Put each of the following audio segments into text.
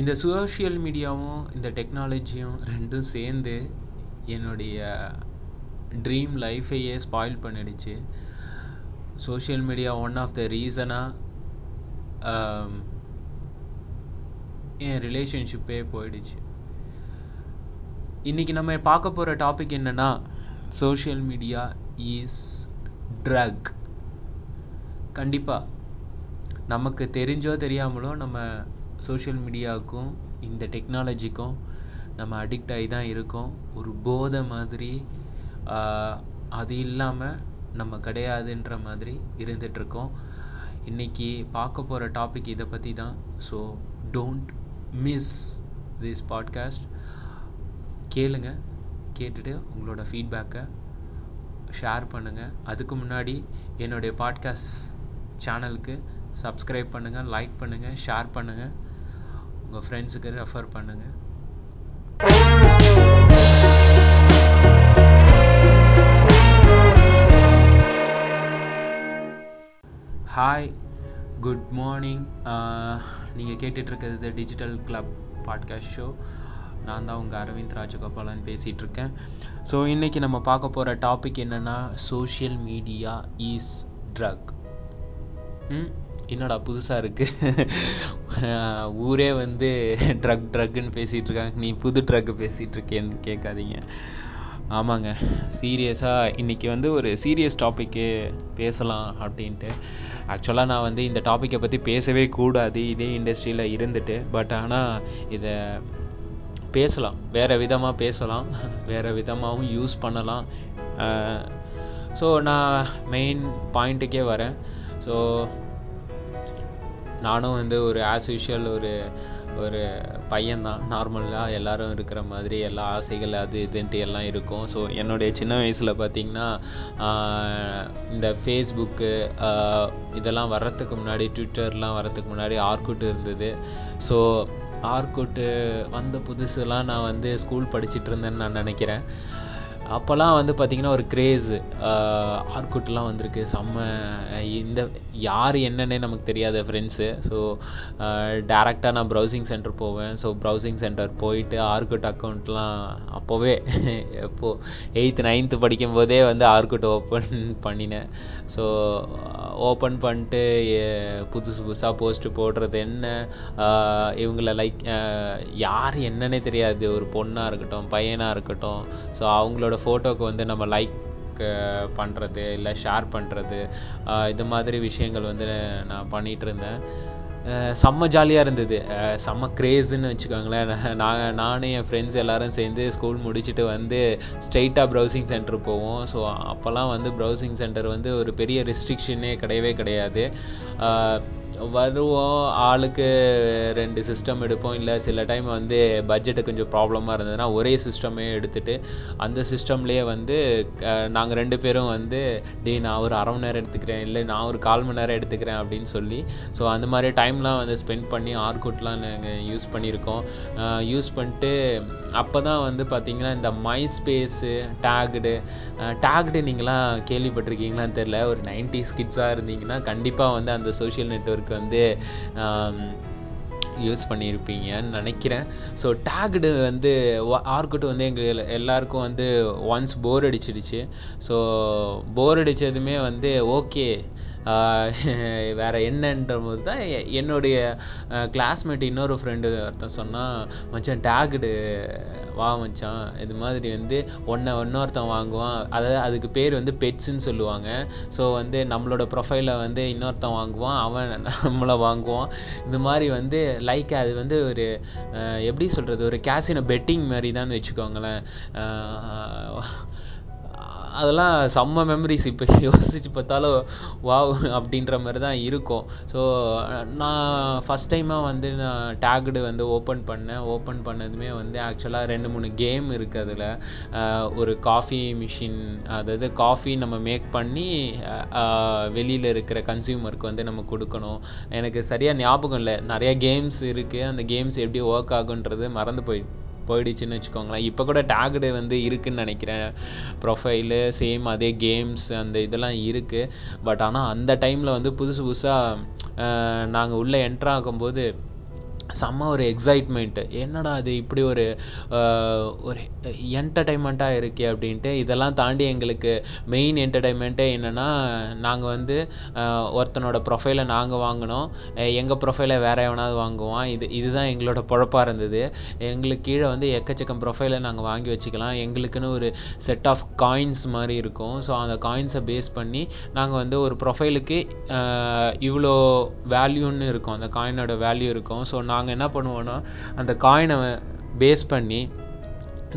இந்த சோஷியல் மீடியாவும் இந்த டெக்னாலஜியும் ரெண்டும் சேர்ந்து என்னுடைய ட்ரீம் லைஃபையே ஸ்பாயில் பண்ணிடுச்சு. Social media one of the ரீசனாக என் ரிலேஷன்ஷிப்பே போயிடுச்சு. இன்றைக்கி நம்ம பார்க்க போகிற டாபிக் என்னென்னா சோஷியல் மீடியா இஸ் ட்ரக் கண்டிப்பாக நமக்கு தெரிஞ்சோ தெரியாமலோ நம்ம சோஷியல் மீடியாவுக்கும் இந்த டெக்னாலஜிக்கும் நம்ம அடிக்ட் ஆகி தான் இருக்கோம். ஒரு போதை மாதிரி அது இல்லாமல் நம்ம கிடையாதுன்ற மாதிரி இருந்துகிட்ருக்கோம் இன்றைக்கி பார்க்க போகிற டாபிக் இதை பற்றி தான். So don't miss this podcast கேளுங்க கேட்டுட்டு உங்களோட ஃபீட்பேக்கை ஷேர் பண்ணுங்கள் அதுக்கு முன்னாடி என்னுடைய பாட்காஸ்ட் சேனலுக்கு சப்ஸ்கிரைப் பண்ணுங்கள் லைக் பண்ணுங்கள் ஷேர் பண்ணுங்கள் உங்கள் ஃப்ரெண்ட்ஸுக்கு ரெஃபர் பண்ணுங்கள் ஹாய் குட் மார்னிங் நீங்கள் கேட்டுட்ருக்கிறது டிஜிட்டல் கிளப் பாட்காஸ்ட் ஷோ நான் தான் உங்கள் அரவிந்த் ராஜகோபாலன் பேசிகிட்ருக்கேன் ஸோ இன்றைக்கி நம்ம பார்க்க போகிற டாபிக் என்னென்னா சோஷியல் மீடியா இஸ் ட்ரக் என்னடா புதுசாக இருக்குது ஊரே வந்து ட்ரக் ட்ரக்குன்னு பேசிகிட்டு இருக்காங்க. நீ புது ட்ரக்கு பேசிகிட்டு இருக்கேன்னு கேட்காதீங்க. ஆமாங்க. சீரியஸாக இன்றைக்கி வந்து ஒரு சீரியஸ் டாப்பிக்கு பேசலாம் அப்படின்ட்டு. ஆக்சுவலாக நான் வந்து இந்த டாப்பிக்கை பற்றி பேசவே கூடாது. இதே இண்டஸ்ட்ரியில் இருந்துட்டு. பட் ஆனால் இதை பேசலாம். வேறு விதமாக பேசலாம். வேறு விதமாகவும் யூஸ் பண்ணலாம். ஸோ நான் மெயின் பாயிண்ட்டுக்கே வரேன். ஸோ நானும் வந்து ஒரு ஆஸ் யூஷுவல் ஒரு ஒரு பையன்தான். நார்மலாக எல்லாரும் இருக்கிற மாதிரி எல்லா ஆசைகள் அது இதுன்ட்டு எல்லாம் இருக்கும். ஸோ என்னுடைய சின்ன வயசில் பார்த்தீங்கன்னா இந்த ஃபேஸ்புக்கு இதெல்லாம் வர்றதுக்கு முன்னாடி ட்விட்டர்லாம் வர்றதுக்கு முன்னாடி ஆர்குட் இருந்தது. ஸோ ஆர்குட்டு வந்த புதுசுலாம் நான் வந்து ஸ்கூல் படிச்சுட்டு இருந்தேன்னு நான் நினைக்கிறேன். அப்போல்லாம் வந்து பார்த்தீங்கன்னா ஒரு க்ரேஸு ஆர்குட்லாம் வந்திருக்கு. செம்ம இந்த யார் என்னன்னே நமக்கு தெரியாத ஃப்ரெண்ட்ஸு ஸோ டேரெக்டாக நான் ப்ரௌசிங் சென்டர் போவேன். ஸோ ப்ரௌசிங் சென்டர் போயிட்டு ஆர்குட் அக்கௌண்ட்லாம் அப்போவே எப்போது எயித்து நைன்த்து படிக்கும்போதே வந்து ஆர்குட் ஓப்பன் பண்ணினேன். ஸோ ஓப்பன் பண்ணிட்டு புதுசு புதுசாக போஸ்ட்டு போடுறது என்ன? இவங்கள லைக் யார் என்னன்னே தெரியாது. ஒரு பொண்ணாக இருக்கட்டும் பையனாக இருக்கட்டும். ஸோ அவங்களோட ஃபோட்டோக்கு வந்து நம்ம லைக் பண்ணுறது இல்லை ஷேர் பண்ணுறது இது மாதிரி விஷயங்கள் வந்து நான் பண்ணிகிட்டு இருந்தேன். செம்ம ஜாலியாக இருந்தது. செம்ம க்ரேஸுன்னு வச்சுக்கோங்களேன். நான் நானும் என் ஃப்ரெண்ட்ஸ் எல்லோரும் சேர்ந்து ஸ்கூல் முடிச்சுட்டு வந்து ஸ்ட்ரெயிட்டாக ப்ரௌசிங் சென்டர் போவோம். ஸோ அப்போல்லாம் வந்து ப்ரௌசிங் சென்டர் வந்து ஒரு பெரிய ரெஸ்ட்ரிக்ஷனே கிடையவே கிடையாது. வருவோம் ஆளுக்கு ரெண்டு சிஸ்டம் எடுப்போம். இல்லை சில டைம் வந்து பட்ஜெட்டு கொஞ்சம் ப்ராப்ளமாக இருந்ததுன்னா ஒரே சிஸ்டமே எடுத்துகிட்டு அந்த சிஸ்டம்லேயே வந்து நாங்கள் ரெண்டு பேரும் வந்து டே நான் ஒரு அரை மணி நேரம் எடுத்துக்கிறேன். இல்லை நான் ஒரு கால் மணி நேரம் எடுத்துக்கிறேன். அப்படின்னு சொல்லி ஸோ அந்த மாதிரி டைம்லாம் வந்து ஸ்பெண்ட் பண்ணி ஆர்குட்லாம் நாங்கள் யூஸ் பண்ணியிருக்கோம். யூஸ் பண்ணிட்டு அப்போ தான் வந்து பார்த்திங்கன்னா இந்த மை ஸ்பேஸு டேக்டு டேக்டு நீங்களாம் கேள்விப்பட்டிருக்கீங்களான்னு தெரில ஒரு நைன்டி ஸ்கிட்ஸாக இருந்தீங்கன்னா கண்டிப்பாக வந்து அந்த சோஷியல் நெட்ஒர்க் வந்து யூஸ் பண்ணியிருப்பீங்கன்னு நினைக்கிறேன். ஸோ டேக்டு வந்து ஆர்குட் வந்து எங்கள் எல்லாருக்கும் வந்து ஒன்ஸ் போர் அடிச்சிடுச்சு. ஸோ போர் அடித்ததுமே வந்து ஓகே வேறு என்னன்ற போது தான் என்னுடைய கிளாஸ்மேட் இன்னொரு ஃப்ரெண்டு ஒருத்தன் சொன்னால் மச்சான் டேக்டு வா மச்சான். இது மாதிரி வந்து ஒன்றை இன்னொருத்தன் வாங்குவான். அதாவது அதுக்கு பேர் வந்து பெட்ஸுன்னு சொல்லுவாங்க. ஸோ வந்து நம்மளோட ப்ரொஃபைலை வந்து இன்னொருத்தன் வாங்குவான். அவன் நம்மளை வாங்குவான். இது மாதிரி வந்து லைக் அது வந்து ஒரு எப்படி சொல்கிறது ஒரு கேசினோ பெட்டிங் மாதிரி தான் வச்சுக்கோங்களேன். அதெல்லாம் செம்ம மெமரிஸ் இப்போ யோசித்து பார்த்தாலும் வாவ் அப்படின்ற மாதிரி தான் இருக்கும். ஸோ நான் ஃபஸ்ட் டைமாக வந்து நான் டேக்டு வந்து ஓப்பன் பண்ணேன். ஓப்பன் பண்ணதுமே வந்து ஆக்சுவலாக ரெண்டு மூணு கேம் இருக்குது அதில். ஒரு காஃபி மிஷின் அதாவது காஃபி நம்ம மேக் பண்ணி வெளியில் இருக்கிற கன்சியூமருக்கு வந்து நம்ம கொடுக்கணும். எனக்கு சரியாக ஞாபகம் இல்லை. நிறைய கேம்ஸ் இருக்குது அந்த கேம்ஸ் எப்படி ஒர்க் ஆகுன்றது மறந்து போய் போயிடுச்சுன்னு வச்சுக்கோங்களேன். இப்போ கூட டேக்டு வந்து இருக்குன்னு நினைக்கிறேன். ப்ரொஃபைலு சேம் அதே கேம்ஸ் அந்த இதெல்லாம் இருக்குது பட் ஆனால் அந்த டைமில் வந்து புதுசு புதுசாக நாங்கள் உள்ளே என்ட்ரு ஆகும்போது செம்ம ஒரு எக்ஸைட்மெண்ட்டு என்னடா அது இப்படி ஒரு ஒரு என்டர்டைன்மெண்ட்டாக இருக்கே அப்படின்ட்டு இதெல்லாம் தாண்டி எங்களுக்கு மெயின் என்டர்டைன்மெண்ட்டே என்னென்னா நாங்கள் வந்து ஒருத்தனோட ப்ரொஃபைலை நாங்கள் வாங்கினோம். எங்கள் ப்ரொஃபைலை வேற எவனாவது வாங்குவான். இது இதுதான் எங்களோட பொழப்பாக இருந்தது. எங்களுக்கு கீழே வந்து எக்கச்சக்கம் ப்ரொஃபைலை நாங்கள் வாங்கி வச்சுக்கலாம். எங்களுக்குன்னு ஒரு செட் ஆஃப் காயின்ஸ் மாதிரி இருக்கும். ஸோ அந்த காயின்ஸை பேஸ் பண்ணி நாங்கள் வந்து ஒரு ப்ரொஃபைலுக்கு இவ்வளோ வேல்யூன்னு இருக்கும். அந்த காயினோட வேல்யூ இருக்கும். ஸோ நாங்கள் என்ன பண்ணுவோன்னா அந்த காயினை பேஸ் பண்ணி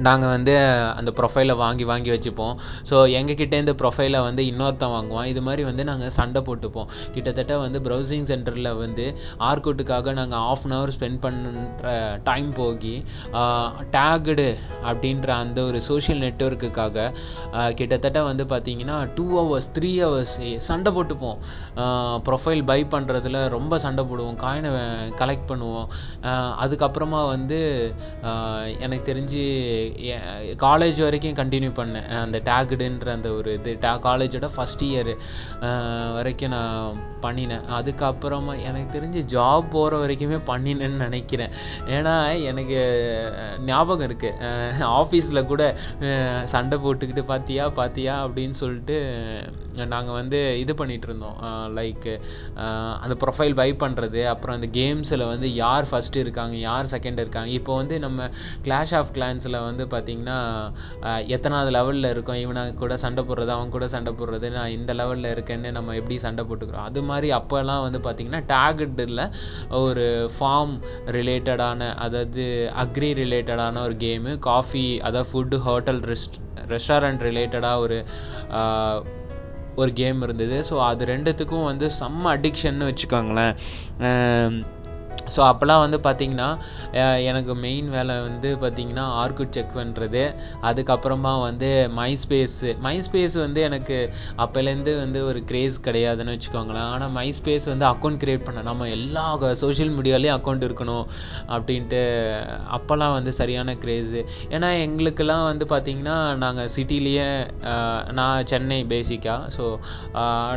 நாங்கள் வந்து அந்த ப்ரொஃபைலை வாங்கி வாங்கி வச்சுப்போம். ஸோ எங்கக்கிட்டேருந்து ப்ரொஃபைலை வந்து இன்னொருத்தன் வாங்குவான். இது மாதிரி வந்து நாங்கள் சண்டை போட்டுப்போம். கிட்டத்தட்ட வந்து ப்ரௌசிங் சென்டரில் வந்து ஆர்கோட்டுக்காக நாங்கள் ஆஃப் அன் ஹவர் ஸ்பெண்ட் பண்ணுற டைம் போகி டேகுடு அப்படின்ற அந்த ஒரு சோஷியல் நெட்ஒர்க்குக்காக கிட்டத்தட்ட வந்து பார்த்தீங்கன்னா டூ ஹவர்ஸ் த்ரீ ஹவர்ஸ் சண்டை போட்டுப்போம். ப்ரொஃபைல் பை பண்ணுறதுல ரொம்ப சண்டை போடுவோம். காயினை கலெக்ட் பண்ணுவோம். அதுக்கப்புறமா வந்து எனக்கு தெரிஞ்சு காலேஜ் வரைக்கும் கண்டினியூ பண்ணேன். அந்த டேகுடுன்ற அந்த ஒரு இது டே காலேஜோட ஃபஸ்ட் இயர் வரைக்கும் நான் பண்ணினேன். அதுக்கப்புறமா எனக்கு தெரிஞ்சு ஜாப் போகிற வரைக்குமே பண்ணினேன்னு நினைக்கிறேன். ஏன்னா எனக்கு ஞாபகம் இருக்குது ஆஃபீஸில் கூட சண்டை போட்டுக்கிட்டு பார்த்தியா பார்த்தியா அப்படின்னு சொல்லிட்டு நாங்கள் வந்து இது பண்ணிகிட்ருந்தோம் இருந்தோம். லைக் அந்த ப்ரொஃபைல் பை பண்ணுறது அப்புறம் அந்த கேம்ஸில் வந்து யார் ஃபஸ்ட்டு இருக்காங்க யார் செகண்ட் இருக்காங்க. இப்போ வந்து நம்ம கிளாஷ் ஆஃப் கிளான்ஸில் வந்து வந்து பார்த்தீங்கன்னா எத்தனாவது லெவலில் இருக்கோம். இவனை கூட சண்டை போடுறது அவன் கூட சண்டை போடுறது நான் இந்த லெவலில் இருக்கேன்னு நம்ம எப்படி சண்டை போட்டுக்கிறோம்? அது மாதிரி அப்போல்லாம் வந்து பார்த்தீங்கன்னா டேகுடில் ஒரு ஃபார்ம் ரிலேட்டடான அதாவது அக்ரி ரிலேட்டடான ஒரு கேமு காஃபி அதாவது ஃபுட்டு ஹோட்டல் ரெஸ்ட் ரெஸ்டாரண்ட் ரிலேட்டடாக ஒரு ஒரு கேம் இருந்தது. ஸோ அது ரெண்டுத்துக்கும் வந்து செம்ம அடிக்ஷன்னு வச்சுக்கோங்களேன். ஸோ அப்போல்லாம் வந்து பார்த்தீங்கன்னா எனக்கு மெயின் வேலை வந்து பார்த்தீங்கன்னா ஆர்குட் செக் பண்ணுறது அதுக்கப்புறமா வந்து மைஸ்பேஸு மைஸ்பேஸ் வந்து எனக்கு அப்போலேருந்து வந்து ஒரு கிரேஸ் கிடையாதுன்னு வச்சுக்கோங்களேன். ஆனால் மைஸ்பேஸ் வந்து அக்கௌண்ட் க்ரியேட் பண்ண நம்ம எல்லா சோஷியல் மீடியாலேயும் அக்கௌண்ட் இருக்கணும் அப்படின்ட்டு அப்போல்லாம் வந்து சரியான கிரேஸு ஏன்னா எங்களுக்கெல்லாம் வந்து பார்த்தீங்கன்னா நாங்கள் சிட்டிலேயே நான் சென்னை பேசிக்காக ஸோ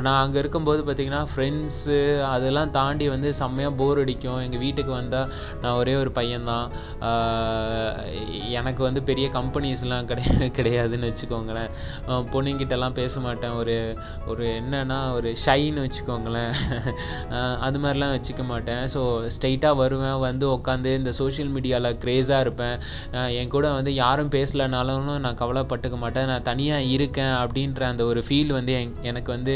நான் அங்கே இருக்கும்போது பார்த்தீங்கன்னா ஃப்ரெண்ட்ஸு அதெல்லாம் தாண்டி வந்து செம்மையாக போர் அடிக்கும். எங்கள் வீட்டுக்கு வந்தால் நான் ஒரே ஒரு பையன்தான். எனக்கு வந்து பெரிய கம்பெனிஸ்லாம் கிடையாது கிடையாதுன்னு வச்சுக்கோங்களேன். பொண்ணுங்கிட்டலாம் பேச மாட்டேன். ஒரு ஒரு என்னன்னா ஒரு ஷைன்னு வச்சுக்கோங்களேன். அது மாதிரிலாம் வச்சுக்க மாட்டேன். ஸோ ஸ்ட்ரைட்டாக வருவேன் வந்து உட்காந்து இந்த சோஷியல் மீடியாவில் க்ரேஸாக இருப்பேன். என் கூட வந்து யாரும் பேசலனாலும் நான் கவலைப்பட்டுக்க மாட்டேன். நான் தனியாக இருக்கேன் அப்படின்ற அந்த ஒரு ஃபீல் வந்து எனக்கு வந்து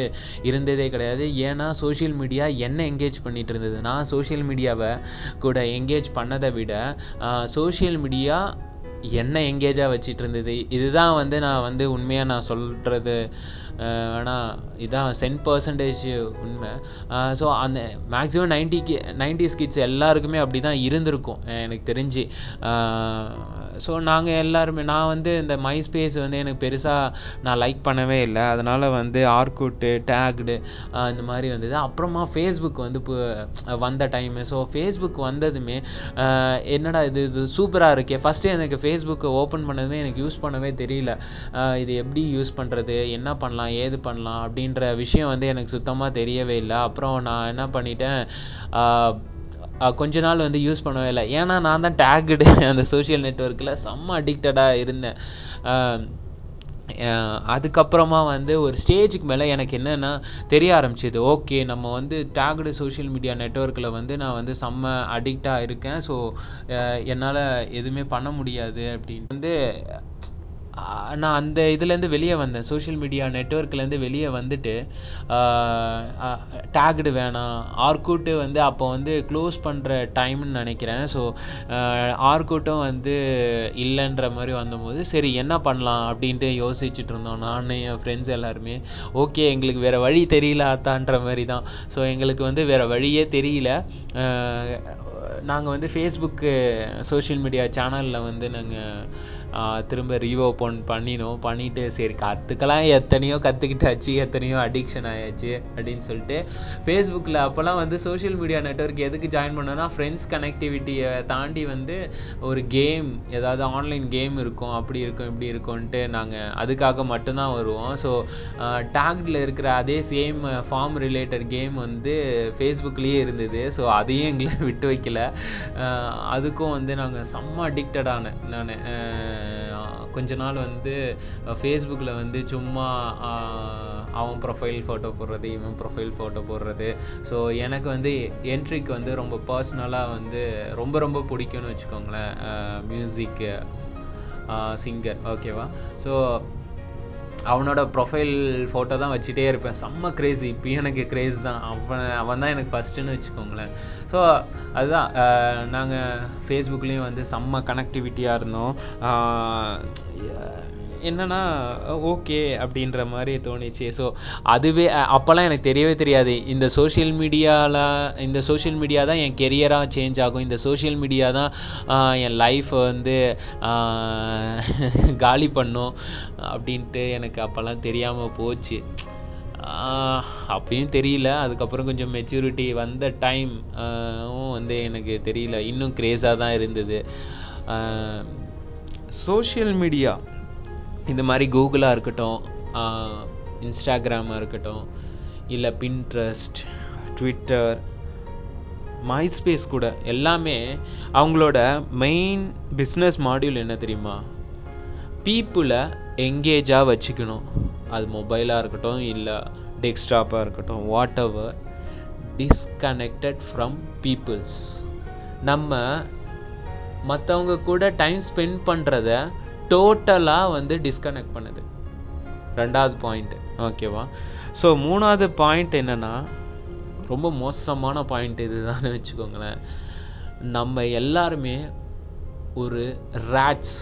இருந்ததே கிடையாது. ஏன்னா சோஷியல் மீடியா என்ன என்கேஜ் பண்ணிட்டு இருந்தது. நான் சோஷியல் மீடியாவை கூட என்கேஜ் பண்ணதை விட சோஷியல் மீடியா என்ன எங்கேஜாக வச்சிட்டு இருந்தது. இதுதான் வந்து நான் வந்து உண்மையாக நான் சொல்கிறது ஆனால் இதான் சென்ட் பர்சன்டேஜ் உண்மை. ஸோ அந்த மேக்ஸிமம் நைன்டி நைன்டிஸ் கிட்ஸ் எல்லாருக்குமே அப்படி தான் இருந்திருக்கும் எனக்கு தெரிஞ்சு. ஸோ நாங்கள் எல்லாருமே நான் வந்து இந்த மை ஸ்பேஸ் வந்து எனக்கு பெருசாக நான் லைக் பண்ணவே இல்லை. அதனால் வந்து ஆர்குட்டு டேக்டு இந்த மாதிரி வந்தது. அப்புறமா ஃபேஸ்புக் வந்து வந்த டைமு ஸோ ஃபேஸ்புக் வந்ததுமே என்னடா இது இது சூப்பராக இருக்கே. ஃபஸ்ட்டு எனக்கு ஃபேஸ்புக்கை ஓப்பன் பண்ணதுமே எனக்கு யூஸ் பண்ணவே தெரியல. இது எப்படி யூஸ் பண்ணுறது என்ன பண்ணலாம் ஏது பண்ணலாம் அப்படின்ற விஷயம் வந்து எனக்கு சுத்தமாக தெரியவே இல்லை. அப்புறம் நான் என்ன பண்ணிட்டேன் கொஞ்ச நாள் வந்து யூஸ் பண்ணவே இல்லை. ஏன்னா நான் தான் டேக்குடு அந்த சோஷியல் நெட்ஒர்க்கில் செம்ம அடிக்டடாக இருந்தேன். அதுக்கப்புறமா வந்து ஒரு ஸ்டேஜுக்கு மேலே எனக்கு என்னென்னா தெரிய ஆரம்பிச்சிது. ஓகே நம்ம வந்து டேக்டு சோஷியல் மீடியா நெட்ஒர்க்கில் வந்து நான் வந்து செம்ம அடிக்டாக இருக்கேன். ஸோ என்னால் எதுவுமே பண்ண முடியாது அப்படின்னு. வந்து நான் அந்த இதுலேருந்து வெளியே வந்தேன். சோஷியல் மீடியா நெட்ஒர்க்லேருந்து வெளியே வந்துட்டு டேக்டு வேணாம். ஆர்கூட்டு வந்து அப்போ வந்து க்ளோஸ் பண்ணுற டைம்னு நினைக்கிறேன். ஸோ ஆர்கூட்டும் வந்து இல்லைன்ற மாதிரி வந்தபோது சரி என்ன பண்ணலாம் அப்படின்ட்டு யோசிச்சுட்டு இருந்தோம். நான் என் ஃப்ரெண்ட்ஸ் எல்லாருமே ஓகே எங்களுக்கு வேறு வழி தெரியல அத்தான்ற மாதிரி தான். ஸோ எங்களுக்கு வந்து வேறு வழியே தெரியல. நாங்கள் வந்து ஃபேஸ்புக்கு சோஷியல் மீடியா சேனலில் வந்து நாங்கள் திரும்ப ரீஓப்பன் பண்ணினோம். பண்ணிவிட்டு சரி கற்றுக்கலாம் எத்தனையோ கற்றுக்கிட்டாச்சு எத்தனையோ அடிக்ஷன் ஆயாச்சு அப்படின்னு சொல்லிட்டு ஃபேஸ்புக்கில் அப்போல்லாம் வந்து சோஷியல் மீடியா நெட்ஒர்க் எதுக்கு ஜாயின் பண்ணோன்னா ஃப்ரெண்ட்ஸ் கனெக்டிவிட்டியை தாண்டி வந்து ஒரு கேம் ஏதாவது ஆன்லைன் கேம் இருக்கும். அப்படி இருக்கும் இப்படி இருக்கும்ன்ட்டு நாங்கள் அதுக்காக மட்டும்தான் வருவோம். ஸோ டேக்டில் இருக்கிற அதே சேம் ஃபார்ம் ரிலேட்டட் கேம் வந்து ஃபேஸ்புக்லேயே இருந்தது. ஸோ அதையும் எங்களை விட்டு வைக்கல. அதுக்கும் வந்து நாங்கள் செம்ம அடிக்டடான நான். கொஞ்ச நாள் வந்து ஃபேஸ்புக்கில் வந்து சும்மா அவன் ப்ரொஃபைல் ஃபோட்டோ போடுறது இவன் ப்ரொஃபைல் ஃபோட்டோ போடுறது. ஸோ எனக்கு வந்து என்ட்ரிக்கு வந்து ரொம்ப பர்சனலாக வந்து ரொம்ப ரொம்ப பிடிக்கும்னு வச்சுக்கோங்களேன். மியூசிக்கு சிங்கர் ஓகேவா ஸோ அவனோட ப்ரொஃபைல் ஃபோட்டோ தான் வச்சுட்டே இருப்பேன். செம்ம கிரேஸ் இப்போ எனக்கு கிரேஸ் தான். அவன் அவன் தான் எனக்கு ஃபஸ்ட்டுன்னு வச்சுக்கோங்களேன். ஸோ அதுதான். நாங்கள் ஃபேஸ்புக்லேயும் வந்து செம்ம கனெக்டிவிட்டியாக இருந்தோம். என்னன்னா ஓகே அப்படின்ற மாதிரி தோணுச்சு. ஸோ அதுவே அப்போல்லாம் எனக்கு தெரியவே தெரியாது. இந்த சோஷியல் மீடியாவில் இந்த சோஷியல் மீடியா தான் என் கெரியராக சேஞ்ச் ஆகும். இந்த சோஷியல் மீடியா தான் என் லைஃப்பை வந்து காலி பண்ணும் அப்படின்ட்டு எனக்கு அப்போல்லாம் தெரியாமல் போச்சு. அப்பயும் தெரியல. அதுக்கப்புறம் கொஞ்சம் மெச்சூரிட்டி வந்த டைம் வந்து எனக்கு தெரியல. இன்னும் க்ரேஸாக தான் இருந்தது. சோஷியல் மீடியா இந்த மாதிரி கூகுளாக இருக்கட்டும் இன்ஸ்டாகிராமாக இருக்கட்டும் இல்லை பின்ட்ரஸ்ட் ட்விட்டர் மைஸ்பேஸ் கூட எல்லாமே அவங்களோட மெயின் பிஸ்னஸ் மாடியூல் என்ன தெரியுமா? பீப்புளை எங்கேஜாக வச்சுக்கணும். அது மொபைலாக இருக்கட்டும் இல்லை டெஸ்க்டாப்பாக இருக்கட்டும் whatever disconnected from peoples நம்ம மற்றவங்க கூட டைம் ஸ்பெண்ட் பண்ணுறத டோட்டலாக வந்து டிஸ்கனெக்ட் பண்ணுது. ரெண்டாவது பாயிண்ட்டு ஓகேவா ஸோ மூணாவது பாயிண்ட் என்னென்னா ரொம்ப மோசமான பாயிண்ட் இதுதான் வச்சுக்கோங்களேன். நம்ம எல்லாருமே ஒரு ரேட்ஸ்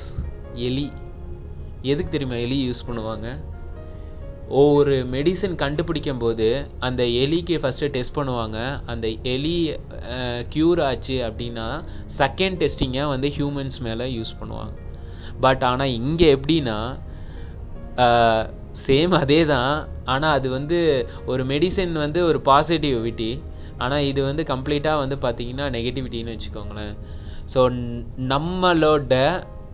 எலி. எதுக்கு தெரியுமா எலி யூஸ் பண்ணுவாங்க? ஒவ்வொரு மெடிசன் கண்டுபிடிக்கும் போது அந்த எலிக்கு ஃபஸ்ட்டு டெஸ்ட் பண்ணுவாங்க. அந்த எலி க்யூர் ஆச்சு அப்படின்னா செகண்ட் டெஸ்டிங்கை வந்து ஹியூமன்ஸ் மேலே யூஸ் பண்ணுவாங்க. பட் ஆனால் இங்கே எப்படின்னா சேம் அதே தான் ஆனால் அது வந்து ஒரு மெடிசன் வந்து ஒரு பாசிட்டிவிட்டி ஆனால் இது வந்து கம்ப்ளீட்டாக வந்து பார்த்தீங்கன்னா நெகட்டிவிட்டின்னு வச்சுக்கோங்களேன். ஸோ நம்மளோட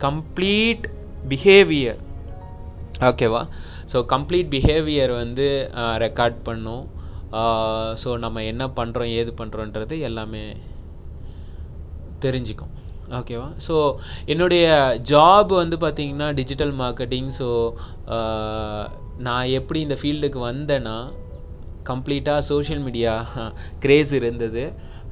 கம்ப்ளீட் பிஹேவியர் ஓகேவா ஸோ கம்ப்ளீட் பிஹேவியர் வந்து ரெக்கார்ட் பண்ணும். ஸோ நம்ம என்ன பண்ணுறோம் ஏது பண்ணுறோன்றது எல்லாமே தெரிஞ்சுக்கும். ஓகேவா ஸோ என்னுடைய ஜாப் வந்து பார்த்தீங்கன்னா டிஜிட்டல் மார்க்கெட்டிங் ஸோ நான் எப்படி இந்த ஃபீல்டுக்கு வந்தேன்னா கம்ப்ளீட்டாக சோஷியல் மீடியா க்ரேஸ் இருந்தது.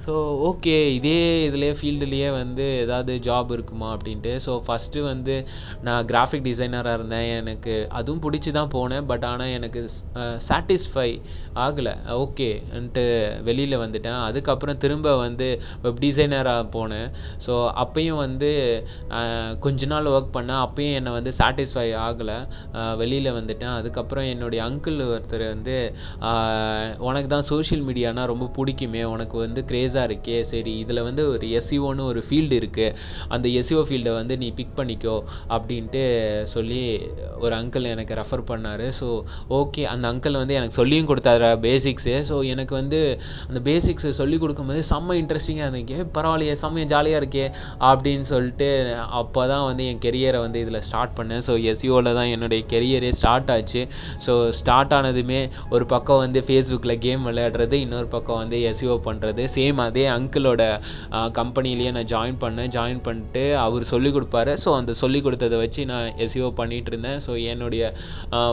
ஸோ ஓகே இதே இதுலேயே ஃபீல்டுலேயே வந்து ஏதாவது ஜாப் இருக்குமா அப்படின்ட்டு. ஸோ ஃபஸ்ட்டு வந்து நான் கிராஃபிக் டிசைனராக இருந்தேன். எனக்கு அதுவும் பிடிச்சி தான் போனேன். பட் ஆனால் எனக்கு சாட்டிஸ்ஃபை ஆகலை. ஓகேன்ட்டு வெளியில் வந்துட்டேன். அதுக்கப்புறம் திரும்ப வந்து வெப் டிசைனராக போனேன். ஸோ அப்பையும் வந்து கொஞ்ச நாள் ஒர்க் பண்ணேன் அப்பயும் என்னை வந்து சாட்டிஸ்ஃபை ஆகலை. வெளியில் வந்துட்டேன். அதுக்கப்புறம் என்னுடைய அங்கிள் ஒருத்தர் வந்து உனக்கு தான் சோஷியல் மீடியானா ரொம்ப பிடிக்குமே. உனக்கு வந்து கிரேஸாக இருக்கே சரி இதில் வந்து ஒரு எஸ்இஓன்னு ஒரு ஃபீல்டு இருக்குது அந்த எஸ்இஓ ஃபீல்டை வந்து நீ பிக் பண்ணிக்கோ அப்படின்ட்டு சொல்லி ஒரு அங்கிள் எனக்கு ரெஃபர் பண்ணார். ஸோ ஓகே அந்த அங்கிள் வந்து எனக்கு சொல்லியும் கொடுத்தாரு பேசிக்ஸு ஸோ எனக்கு வந்து அந்த பேசிக்ஸை சொல்லி கொடுக்கும்போது செம்ம இன்ட்ரெஸ்டிங்காக இருந்துச்சு. பரவாயில்லையே செம்ம ஜாலியாக இருக்கே அப்படின்னு சொல்லிட்டு அப்போ தான் வந்து என் கெரியரை வந்து இதில் ஸ்டார்ட் பண்ணேன். ஸோ எஸ்இஓவில் தான் என்னுடைய கெரியரே ஸ்டார்ட் ஆச்சு. ஸோ ஸ்டார்ட் ஆனதுமே ஒரு பக்கம் வந்து ஃபேஸ்புக்கில் கேம் விளையாடுறது இன்னொரு பக்கம் வந்து எஸ்இஓ பண்ணுறது சேம் அதே அங்கிளோட கம்பெனிலேயே நான் ஜாயின் பண்ணேன். ஜாயின் பண்ணிட்டு அவர் சொல்லிக் கொடுப்பாரு. ஸோ அந்த சொல்லிக் கொடுத்ததை வச்சு நான் எஸ்இஓ பண்ணிகிட்டு இருந்தேன். ஸோ என்னுடைய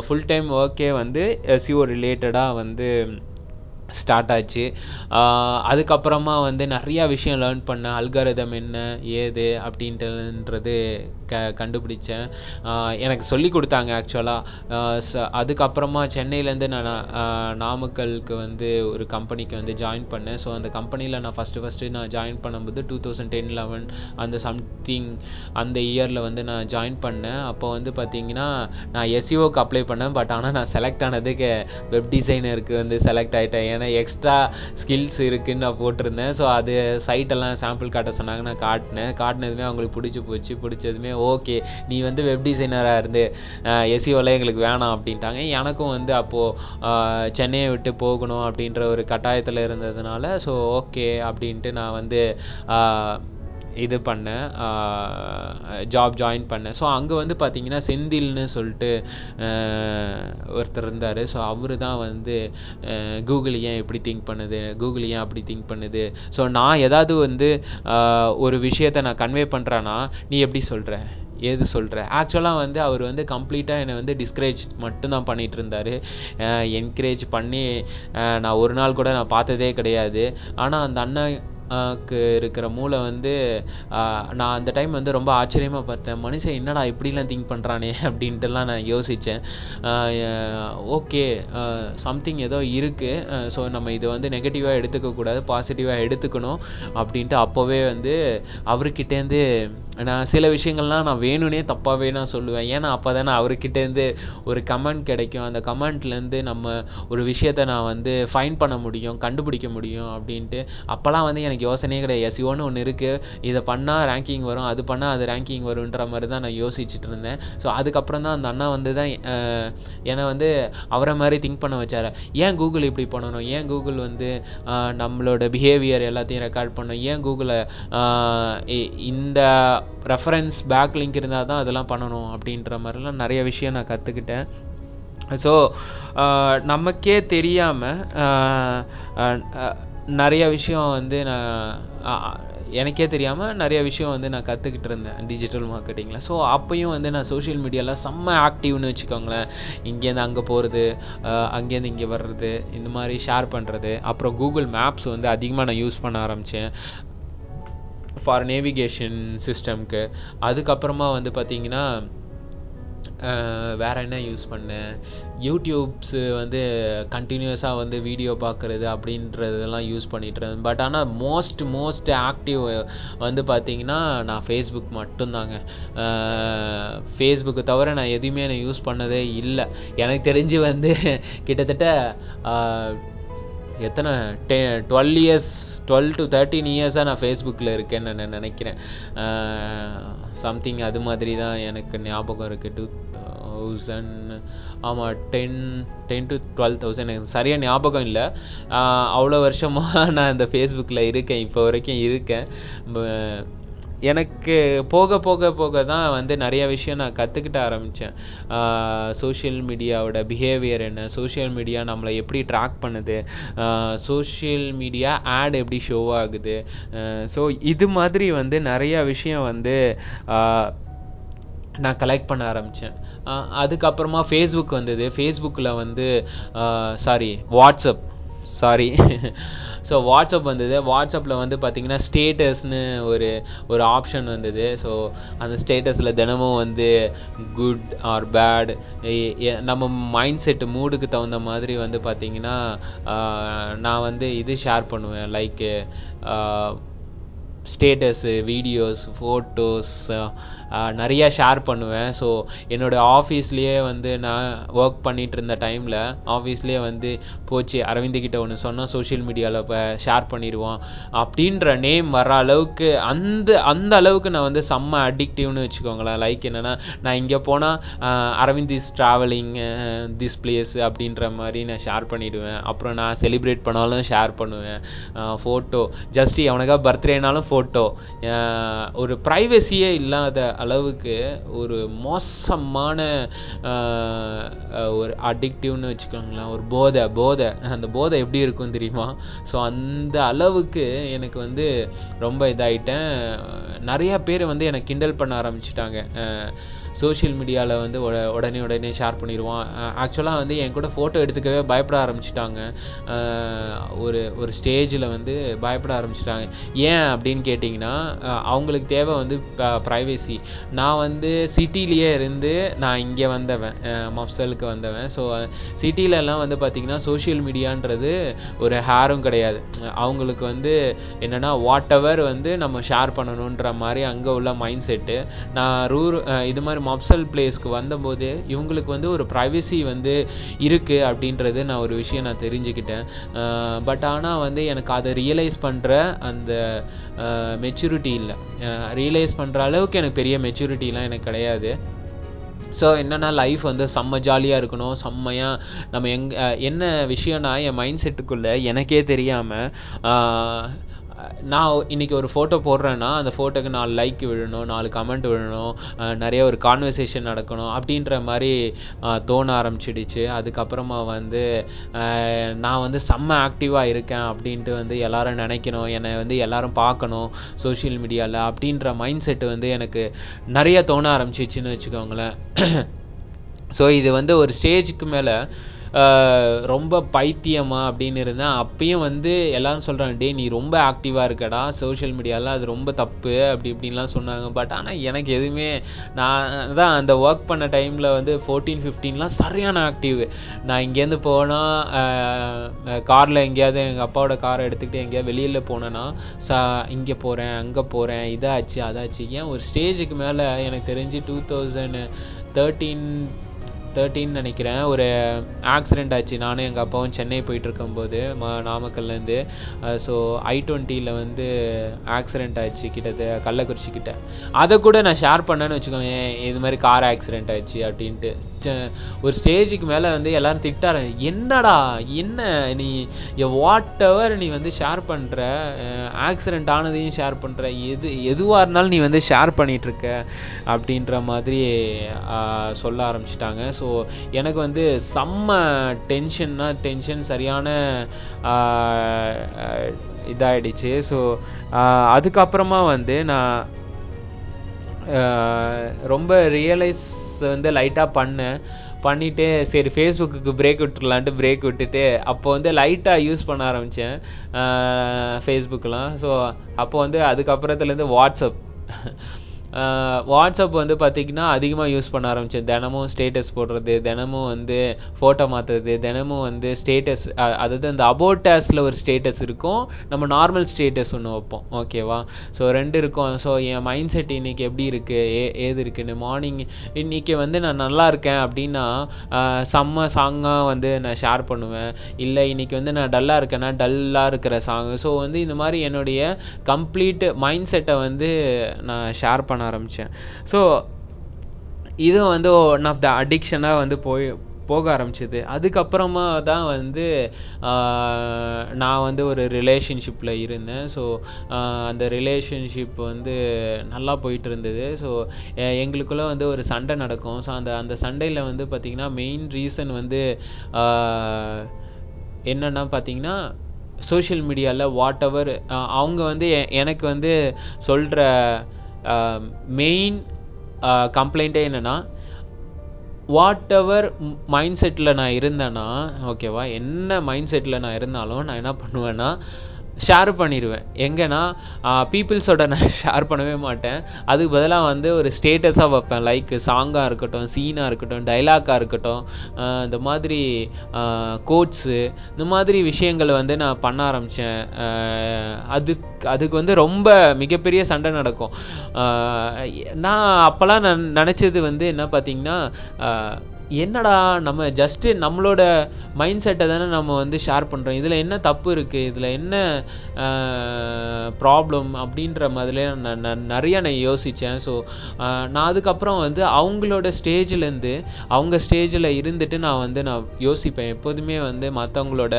ஃபுல் டைம் ஒர்க்கே வந்து எஸ்இஓ ரிலேட்டடாக வந்து ஸ்டார்ட் ஆச்சு. அதுக்கப்புறமா வந்து நிறையா விஷயம் லேர்ன் பண்ணேன். அல்காரிதம் என்ன ஏது அப்படின்ட்டுன்றது க கண்டுபிடிச்சேன். எனக்கு சொல்லி கொடுத்தாங்க ஆக்சுவலாக அதுக்கப்புறமா சென்னையிலேருந்து நான் நாமக்கலுக்கு வந்து ஒரு கம்பெனிக்கு வந்து ஜாயின் பண்ணேன். ஸோ அந்த கம்பெனியில் நான் ஃபஸ்ட்டு ஃபஸ்ட்டு நான் ஜாயின் பண்ணும்போது டூ தௌசண்ட் டென் லெவன் அந்த சம்திங் அந்த இயரில் வந்து நான் ஜாயின் பண்ணேன். அப்போ வந்து பார்த்தீங்கன்னா நான் எஸ்இஓக்கு அப்ளை பண்ணேன். பட் ஆனால் நான் செலக்ட் ஆனதுக்கு வெப் டிசைனருக்கு வந்து செலக்ட் ஆகிட்டேன் ஏன்னா எக்ஸ்ட்ரா ஸ்கில்ஸ் இருக்குன்னு நான் போட்டிருந்தேன். ஸோ அது சைட்டெல்லாம் சாம்பிள் காட்ட சொன்னாங்க. நான் காட்டினேன். காட்டினதுமே அவங்களுக்கு பிடிச்சி போச்சு. பிடிச்சதுமே ஓகே நீ வந்து வெப் டிசைனராக இருந்து எஸ்இஓவில் எங்களுக்கு வேணாம் அப்படின்ட்டாங்க. எனக்கும் வந்து அப்போது சென்னையை விட்டு போகணும் அப்படின்ற ஒரு கட்டாயத்தில் இருந்ததுனால ஸோ ஓகே அப்படின்ட்டு நான் வந்து இது பண்ணேன் ஜாப் ஜாயின் பண்ணேன் ஸோ அங்கே வந்து பார்த்தீங்கன்னா செந்தில்னு சொல்லிட்டு ஒருத்தர் இருந்தார். ஸோ அவர் தான் வந்து கூகுள் ஏன் எப்படி திங்க் பண்ணுது? கூகுள் ஏன் அப்படி திங்க் பண்ணுது? ஸோ நான் ஏதாவது வந்து ஒரு விஷயத்தை நான் கன்வே பண்ணுறேன்னா நீ எப்படி சொல்கிற ஏது சொல்கிற ஆக்சுவலாக வந்து அவர் வந்து கம்ப்ளீட்டாக என்னை வந்து டிஸ்கரேஜ் மட்டும்தான் பண்ணிகிட்டு இருந்தார். என்கரேஜ் பண்ணி நான் ஒரு நாள் கூட நான் பார்த்ததே கிடையாது. ஆனால் அந்த அண்ணன் க்கு இருக்கிற மூளை வந்து நான் அந்த டைம் வந்து ரொம்ப ஆச்சரியமாக பார்த்தேன். மனுஷன் என்னடா இப்படிலாம் திங்க் பண்ணுறானே அப்படின்ட்டுலாம் நான் யோசித்தேன் ஓகே சம்திங் ஏதோ இருக்குது ஸோ நம்ம இதை வந்து நெகட்டிவாக எடுத்துக்கக்கூடாது பாசிட்டிவாக எடுத்துக்கணும் அப்படின்ட்டு அப்போவே வந்து அவர்கிட்டேருந்து நான் சில விஷயங்கள்லாம் நான் வேணும்னே தப்பாகவே நான் சொல்லுவேன். ஏன்னா அப்போ தானே அவர்கிட்டேருந்து ஒரு கமெண்ட் கிடைக்கும். அந்த கமெண்ட்லேருந்து நம்ம ஒரு விஷயத்தை நான் வந்து ஃபைன் பண்ண முடியும் கண்டுபிடிக்க முடியும் அப்படின்ட்டு. அப்போல்லாம் வந்து எனக்கு யோசனையே கிடையாது. எஸ்இஓன்னு ஒன்று இருக்குது இதை பண்ணால் ரேங்கிங் வரும். அது பண்ணால் அது ரேங்கிங் வரும்ன்ற மாதிரி தான் நான் யோசிச்சுட்டு இருந்தேன். ஸோ அதுக்கப்புறம் தான் அந்த அண்ணா வந்து தான் என்னை வந்து அவரை மாதிரி திங்க் பண்ண வச்சார். ஏன் கூகுள் இப்படி பண்ணணும்? ஏன் கூகுள் வந்து நம்மளோட பிஹேவியர் எல்லாத்தையும் ரெக்கார்ட் பண்ணணும்? ஏன் கூகுளை இந்த ரெஃபரன்ஸ் பேக் லிங்க் இருந்தால் தான் அதெல்லாம் பண்ணணும் அப்படின்ற மாதிரிலாம் நிறைய விஷயம் நான் கற்றுக்கிட்டேன் ஸோ நமக்கே தெரியாமல் நிறைய விஷயம் வந்து நான் எனக்கே தெரியாமல் நிறைய விஷயம் வந்து நான் கற்றுக்கிட்டு இருந்தேன் டிஜிட்டல் மார்க்கெட்டிங்கில் ஸோ அப்பையும் வந்து நான் சோஷியல் மீடியாவில் செம்ம ஆக்டிவ்னு வச்சுக்கோங்களேன். இங்கேருந்து அங்கே போகிறது அங்கேருந்து இங்கே வர்றது இந்த மாதிரி ஷேர் பண்ணுறது அப்புறம் கூகுள் மேப்ஸ் வந்து அதிகமாக நான் யூஸ் பண்ண ஆரம்பித்தேன் ஃபார் நேவிகேஷன் சிஸ்டம்க்கு அதுக்கப்புறமா வந்து பார்த்திங்கன்னா வேறு என்ன யூஸ் பண்ணேன் யூடியூப்ஸு வந்து கண்டினியூஸாக வந்து வீடியோ பார்க்குறது அப்படின்றதெல்லாம் யூஸ் பண்ணிகிட்டு இருந்தேன். பட் ஆனால் மோஸ்ட் மோஸ்ட் ஆக்டிவ் வந்து பார்த்தீங்கன்னா நான் ஃபேஸ்புக் மட்டும்தாங்க. ஃபேஸ்புக்கு தவிர நான் எதுவுமே நான் யூஸ் பண்ணதே இல்லை. எனக்கு தெரிஞ்சு வந்து கிட்டத்தட்ட எத்தனை டெ twelve years twelve to thirteen இயர்ஸாக நான் ஃபேஸ்புக்கில் இருக்கேன்னு நான் நினைக்கிறேன். சம்திங் அது மாதிரி தான் எனக்கு ஞாபகம் இருக்குது டூ தௌசண்ட் ஆமாம் ten ten to twelve thousand எனக்கு சரியாக ஞாபகம் இல்லை. அவ்வளோ வருஷமாக நான் இந்த ஃபேஸ்புக்கில் இருக்கேன். இப்போ வரைக்கும் இருக்கேன். எனக்கு போக போக போக தான் வந்து நிறைய விஷயம் நான் கற்றுக்கிட்ட ஆரம்பித்தேன் சோஷியல் மீடியாவோட பிஹேவியர் என்ன? சோஷியல் மீடியா நம்மளை எப்படி ட்ராக் பண்ணுது? சோஷியல் மீடியா ஆட் எப்படி ஷோ ஆகுது? ஸோ இது மாதிரி வந்து நிறைய விஷயம் வந்து நான் கலெக்ட் பண்ண ஆரம்பித்தேன் அதுக்கப்புறமா ஃபேஸ்புக் வந்தது. ஃபேஸ்புக்கில் வந்து sorry WhatsApp sorry so WhatsApp வந்தது. வாட்ஸ்அப்பில் வந்து பார்த்திங்கன்னா ஸ்டேட்டஸ்னு ஒரு ஒரு ஆப்ஷன் வந்தது. ஸோ அந்த ஸ்டேட்டஸில் தினமும் வந்து குட் ஆர் பேட் நம்ம மைண்ட் செட்டு மூடுக்கு தகுந்த மாதிரி வந்து பார்த்திங்கன்னா நான் வந்து இது ஷேர் பண்ணுவேன். லைக்கு ஸ்டேட்டஸு வீடியோஸ் ஃபோட்டோஸ் நிறையா ஷேர் பண்ணுவேன். ஸோ என்னோடய ஆஃபீஸ்லேயே வந்து நான் ஒர்க் பண்ணிகிட்டு இருந்த டைமில் ஆஃபீஸ்லேயே வந்து போச்சு. அரவிந்த்கிட்ட ஒன்று சொன்னால் சோஷியல் மீடியாவில் இப்போ ஷேர் பண்ணிடுவோம். அப்படின்ற நேம் வர அளவுக்கு அந்த அந்த அளவுக்கு நான் வந்து செம்ம அடிக்டிவ்னு வச்சுக்கோங்களேன். லைக் என்னென்னா நான் இங்கே போனால் Aravind is travelling this place அப்படின்ற மாதிரி நான் ஷேர் பண்ணிவிடுவேன் அப்புறம் நான் செலிப்ரேட் பண்ணாலும் ஷேர் பண்ணுவேன். ஃபோட்டோ ஜஸ்ட் அவனுக்காக பர்த்டேனாலும் ஃபோட்டோ ஒரு ப்ரைவசியே இல்லாத அளவுக்கு ஒரு மோசமான ஒரு அடிக்டிவ்னு வச்சுக்கோங்களேன் ஒரு போதை போதை. அந்த போதை எப்படி இருக்கும் தெரியுமா? ஸோ அந்த அளவுக்கு எனக்கு வந்து ரொம்ப இதாயிட்டேன். நிறைய பேர் வந்து எனக்கு கிண்டல் பண்ண ஆரம்பிச்சிட்டாங்க. சோஷியல் மீடியாவில் வந்து உடனே உடனே ஷேர் பண்ணிடுவான். ஆக்சுவலாக வந்து என் கூட ஃபோட்டோ எடுத்துக்கவே பயப்பட ஆரம்பிச்சிட்டாங்க. ஒரு ஒரு ஸ்டேஜில் வந்து பயப்பட ஆரம்பிச்சிட்டாங்க. ஏன் அப்படின்னு கேட்டிங்கன்னா அவங்களுக்கு தேவை வந்து ப்ரைவேசி நான் வந்து சிட்டிலேயே இருந்து நான் இங்கே வந்தவன் மஃப்சலுக்கு வந்தவன். ஸோ சிட்டிலலாம் வந்து பார்த்திங்கன்னா சோஷியல் மீடியான்றது ஒரு ஹேரும் கிடையாது. அவங்களுக்கு வந்து என்னென்னா வாட் எவர் வந்து நம்ம ஷேர் பண்ணணுன்ற மாதிரி அங்கே உள்ள மைண்ட் செட்டு நான் ரூர் இது மாதிரி மப்சல் பிளேஸ்க்கு வந்தபோது இவங்களுக்கு வந்து ஒரு ப்ரைவசி வந்து இருக்குது அப்படின்றது நான் ஒரு விஷயம் நான் தெரிஞ்சுக்கிட்டேன். பட் ஆனால் வந்து எனக்கு அதை ரியலைஸ் பண்ணுற அந்த மெச்சூரிட்டி இல்லை. ரியலைஸ் பண்ணுற அளவுக்கு எனக்கு பெரிய மெச்சூரிட்டிலாம் எனக்கு கிடையாது. ஸோ என்னென்னா லைஃப் வந்து செம்ம ஜாலியாக இருக்கணும். செம்மையாக நம்ம எங் என்ன விஷயம்னா என் மைண்ட் செட்டுக்குள்ளே எனக்கே தெரியாமல் நான் இன்னைக்கு ஒரு ஃபோட்டோ போடுறேன்னா அந்த ஃபோட்டோக்கு நாலு லைக் விழணும் நாலு கமெண்ட் விழணும் நிறைய ஒரு கான்வர்சேஷன் நடக்கணும் அப்படின்ற மாதிரி தோண ஆரம்பிச்சிடுச்சு. அதுக்கப்புறமா வந்து நான் வந்து செம்ம ஆக்டிவாக இருக்கேன் அப்படின்ட்டு வந்து எல்லாரும் நினைக்கணும். என்னை வந்து எல்லாரும் பார்க்கணும் சோஷியல் மீடியாவில் அப்படின்ற மைண்ட் செட்டு வந்து எனக்கு நிறைய தோண ஆரம்பிச்சிச்சுன்னு வச்சுக்கோங்களேன். ஸோ இது வந்து ஒரு ஸ்டேஜுக்கு மேலே ரொம்ப பைத்தியமா அப்படின்னு இருந்தேன் அப்பயும் வந்து எல்லாரும் சொல்கிறாங்க டே நீ ரொம்ப ஆக்டிவாக இருக்கடா சோஷியல் மீடியாவில் அது ரொம்ப தப்பு அப்படி இப்படின்லாம் சொன்னாங்க. பட் ஆனால் எனக்கு எதுவுமே நான் தான் அந்த ஒர்க் பண்ண டைமில் வந்து ஃபோர்டீன் ஃபிஃப்டீன்லாம் சரியான ஆக்டிவ் நான் இங்கேருந்து போனால் காரில் எங்கேயாவது எங்கள் அப்பாவோட காரை எடுத்துக்கிட்டு எங்கேயாவது வெளியில் போனேன்னா சா இங்கே போகிறேன் அங்கே போகிறேன் இதாச்சு அதாச்சு. ஏன் ஒரு ஸ்டேஜுக்கு மேலே எனக்கு தெரிஞ்சு டூ தௌசண்ட் தேர்ட்டீன் தேர்ட்டின்னு நினைக்கிறேன். ஒரு ஆக்சிடெண்ட் ஆச்சு. நானும் எங்கள் அப்பாவும் சென்னை போயிட்டுருக்கும்போது ம மா நாமக்கல்லேருந்து ஸோ ஐ டுவெண்ட்டியில் வந்து ஆக்சிடெண்ட் ஆச்சு. கிட்டத்தட்ட கள்ளக்குறிச்சிக்கிட்ட. அதை கூட நான் ஷேர் பண்ணேன்னு வச்சுக்கோங்க இது மாதிரி கார் ஆக்சிடெண்ட் ஆச்சு அப்படின்ட்டு. ஒரு ஸ்டேஜுக்கு மேலே வந்து எல்லாரும் திட்டார. என்னடா என்ன நீ வாட் எவர் நீ வந்து ஷேர் பண்ணுற ஆக்சிடெண்ட் ஆனதையும் ஷேர் பண்ணுற எது எதுவாக இருந்தாலும் நீ வந்து ஷேர் பண்ணிட்டு இருக்க அப்படின்ற மாதிரி சொல்ல ஆரம்பிச்சிட்டாங்க. ஸோ எனக்கு வந்து செம்ம டென்ஷன்னா டென்ஷன் சரியான இதாகிடுச்சு ஸோ அதுக்கப்புறமா வந்து நான் ரொம்ப ரியலைஸ் வந்து லைட்டாக பண்ணேன் பண்ணிவிட்டு சரி ஃபேஸ்புக்கு பிரேக் விட்டுறலான்ட்டு பிரேக் விட்டுட்டு அப்போ வந்து லைட்டாக யூஸ் பண்ண ஆரம்பித்தேன் ஃபேஸ்புக்கெலாம் ஸோ அப்போ வந்து அதுக்கப்புறத்துலேருந்து வாட்ஸ்அப் வாட்ஸ்அப் வந்து பார்த்திங்கன்னா அதிகமாக யூஸ் பண்ண ஆரம்பித்தேன் தினமும் ஸ்டேட்டஸ் போடுறது தினமும் வந்து ஃபோட்டோ மாற்றுறது தினமும் வந்து ஸ்டேட்டஸ் அதாவது அந்த அபோட்டாஸில் ஒரு ஸ்டேட்டஸ் இருக்கும். நம்ம நார்மல் ஸ்டேட்டஸ் ஒன்று வைப்போம். ஓகேவா ஸோ ரெண்டு இருக்கும். ஸோ என் மைண்ட் செட் இன்றைக்கி எப்படி இருக்குது ஏ ஏது இருக்குன்னு? மார்னிங் இன்றைக்கி வந்து நான் நல்லா இருக்கேன் அப்படின்னா செம்ம சாங்காக வந்து நான் ஷேர் பண்ணுவேன். இல்லை இன்றைக்கி வந்து நான் டல்லாக இருக்கேன்னா டல்லாக இருக்கிற சாங் ஸோ வந்து இந்த மாதிரி என்னுடைய கம்ப்ளீட் மைண்ட் செட்டை வந்து நான் ஷேர் பண்ண ஆரம்பித்தேன் ஸோ இது வந்து ஒன் ஆஃப் த அடிக்ஷனாக வந்து போய் போக ஆரம்பிச்சது. அதுக்கப்புறமா தான் வந்து நான் வந்து ஒரு ரிலேஷன்ஷிப்பில் இருந்தேன். ஸோ அந்த ரிலேஷன்ஷிப் வந்து நல்லா போயிட்டு இருந்தது. ஸோ எங்களுக்குள்ளே வந்து ஒரு சண்டை நடக்கும். ஸோ அந்த அந்த சண்டையில் வந்து பார்த்திங்கன்னா மெயின் ரீசன் வந்து என்னென்னா பார்த்தீங்கன்னா சோஷியல் மீடியாவில் வாட் எவர் அவங்க வந்து எனக்கு வந்து சொல்கிற மெயின் கம்ப்ளைண்ட்டே என்னென்னா வாட் எவர் மைண்ட் செட்டில் நான் இருந்தேன்னா ஓகேவா என்ன மைண்ட் செட்டில் நான் இருந்தாலும் நான் என்ன பண்ணுவேன்னா ஷேர் பண்ணிடுவேன் எங்கன்னா பீப்புள்ஸோட நான் ஷேர் பண்ணவே மாட்டேன். அதுக்கு பதிலாக வந்து ஒரு ஸ்டேட்டஸாக வைப்பேன். லைக் சாங்காக இருக்கட்டும் சீனாக இருக்கட்டும் டைலாக்காக இருக்கட்டும் இந்த மாதிரி கோட்ஸு இந்த மாதிரி விஷயங்கள் வந்து நான் பண்ண ஆரம்பித்தேன் அதுக்கு அதுக்கு வந்து ரொம்ப மிகப்பெரிய சண்டை நடக்கும். நான் அப்போல்லாம் நான் நினச்சது வந்து என்ன பார்த்தீங்கன்னா என்னடா நம்ம ஜஸ்ட்டு நம்மளோட மைண்ட் செட்டை தானே நம்ம வந்து ஷேர் பண்ணுறோம் இதில் என்ன தப்பு இருக்குது இதில் என்ன ப்ராப்ளம் அப்படின்ற மாதிரி நான் நிறையா நான் யோசித்தேன் ஸோ நான் அதுக்கப்புறம் வந்து அவங்களோட ஸ்டேஜ்லேருந்து அவங்க ஸ்டேஜில் இருந்துட்டு நான் வந்து நான் யோசிப்பேன். எப்போதுமே வந்து மற்றவங்களோட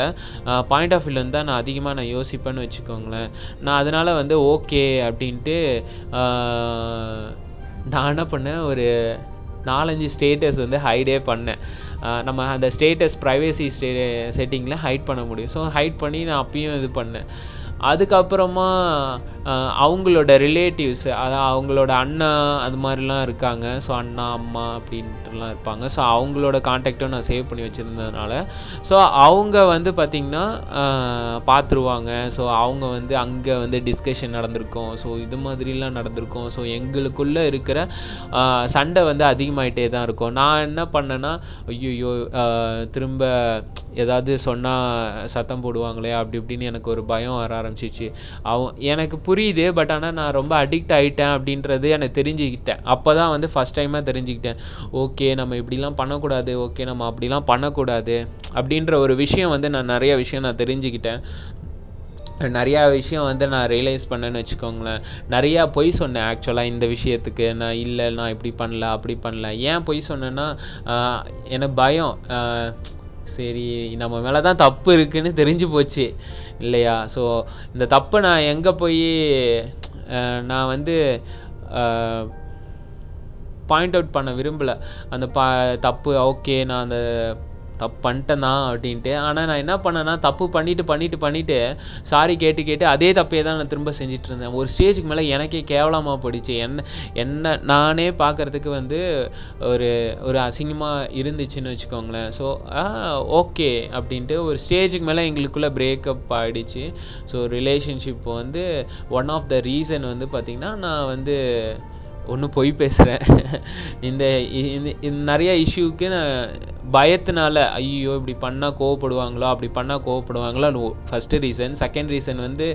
பாயிண்ட் ஆஃப் வியூலேருந்து தான் நான் அதிகமாக நான் யோசிப்பேன்னு வச்சுக்கோங்களேன். நான் அதனால் வந்து ஓகே அப்படின்ட்டு நான் என்ன பண்ணேன்? ஒரு நாலஞ்சு ஸ்டேட்டஸ் வந்து ஹைடே பண்ணேன். நம்ம அந்த ஸ்டேட்டஸ் ப்ரைவேசி ஸ்டே செட்டிங்கில் ஹைட் பண்ண முடியும். ஸோ ஹைட் பண்ணி நான் அப்பயும் இது பண்ணேன். அதுக்கப்புறமா அவங்களோட ரிலேட்டிவ்ஸ் அதான் அவங்களோட அண்ணா அது மாதிரிலாம் இருக்காங்க. ஸோ அண்ணா அம்மா அப்படின்ட்டுலாம் இருப்பாங்க. ஸோ அவங்களோட காண்டாக்டும் நான் சேவ் பண்ணி வச்சுருந்ததுனால ஸோ அவங்க வந்து பார்த்திங்கன்னா பார்த்துருவாங்க ஸோ அவங்க வந்து அங்கே வந்து டிஸ்கஷன் நடந்திருக்கும். ஸோ இது மாதிரிலாம் நடந்திருக்கும். ஸோ எங்களுக்குள்ளே இருக்கிற சண்டை வந்து அதிகமாயிட்டே தான் இருக்கும். நான் என்ன பண்ணேன்னா ஐயோ திரும்ப ஏதாவது சொன்னால் சத்தம் போடுவாங்களே அப்படி இப்படின்னு எனக்கு ஒரு பயம் வர ஆரம்பிச்சிச்சு. அவன் எனக்கு புரியுது பட் ஆனால் நான் ரொம்ப அடிக்ட் ஆகிட்டேன் அப்படின்றது எனக்கு தெரிஞ்சுக்கிட்டேன். அப்போ தான் வந்து ஃபஸ்ட் டைமாக தெரிஞ்சுக்கிட்டேன். ஓகே நம்ம இப்படிலாம் பண்ணக்கூடாது ஓகே நம்ம அப்படிலாம் பண்ணக்கூடாது அப்படின்ற ஒரு விஷயம் வந்து நான் நிறைய விஷயம் நான் தெரிஞ்சுக்கிட்டேன். நிறையா விஷயம் வந்து நான் ரியலைஸ் பண்ணேன்னு வச்சுக்கோங்களேன். நிறையா பொய் சொன்னேன் ஆக்சுவலாக இந்த விஷயத்துக்கு. நான் இல்லை நான் இப்படி பண்ணல அப்படி பண்ணல. ஏன் பொய் சொன்னேன்னா எனக்கு பயம். சரி நம்ம மேலே தான் தப்பு இருக்குன்னு தெரிஞ்சு போச்சு இல்லையா? ஸோ இந்த தப்பை நான் எங்கே போய் நான் வந்து பாயிண்ட் அவுட் பண்ண விரும்பலை. அந்த ப தப்பு ஓகே நான் அந்த தப்பு பண்ணிட்டேன் தான் அப்படின்ட்டு. ஆனால் நான் என்ன பண்ணேன்னா தப்பு பண்ணிட்டு பண்ணிட்டு பண்ணிட்டு சாரி கேட்டு கேட்டு அதே தப்பே தான் நான் திரும்ப செஞ்சுட்டு இருந்தேன். ஒரு ஸ்டேஜுக்கு மேலே எனக்கே கேவலமாக போயிடுச்சு. என்ன என்ன நானே பார்க்குறதுக்கு வந்து ஒரு ஒரு அசிங்கமாக இருந்துச்சுன்னு வச்சுக்கோங்களேன். ஸோ ஓகே அப்படின்ட்டு ஒரு ஸ்டேஜுக்கு மேலே எங்களுக்குள்ளே பிரேக்கப் ஆகிடுச்சு ஸோ ரிலேஷன்ஷிப் வந்து ஒன் ஆஃப் த ரீசன் வந்து பார்த்திங்கன்னா நான் வந்து ஒன்று பொய் பேசுகிறேன் இந்த நிறைய இஷ்யூக்கு நான் பயத்தினால ஐயோ இப்படி பண்ணால் கோவப்படுவாங்களோ அப்படி பண்ணால் கோவப்படுவாங்களோ ஃபஸ்ட்டு ரீசன் செகண்ட் ரீசன் வந்து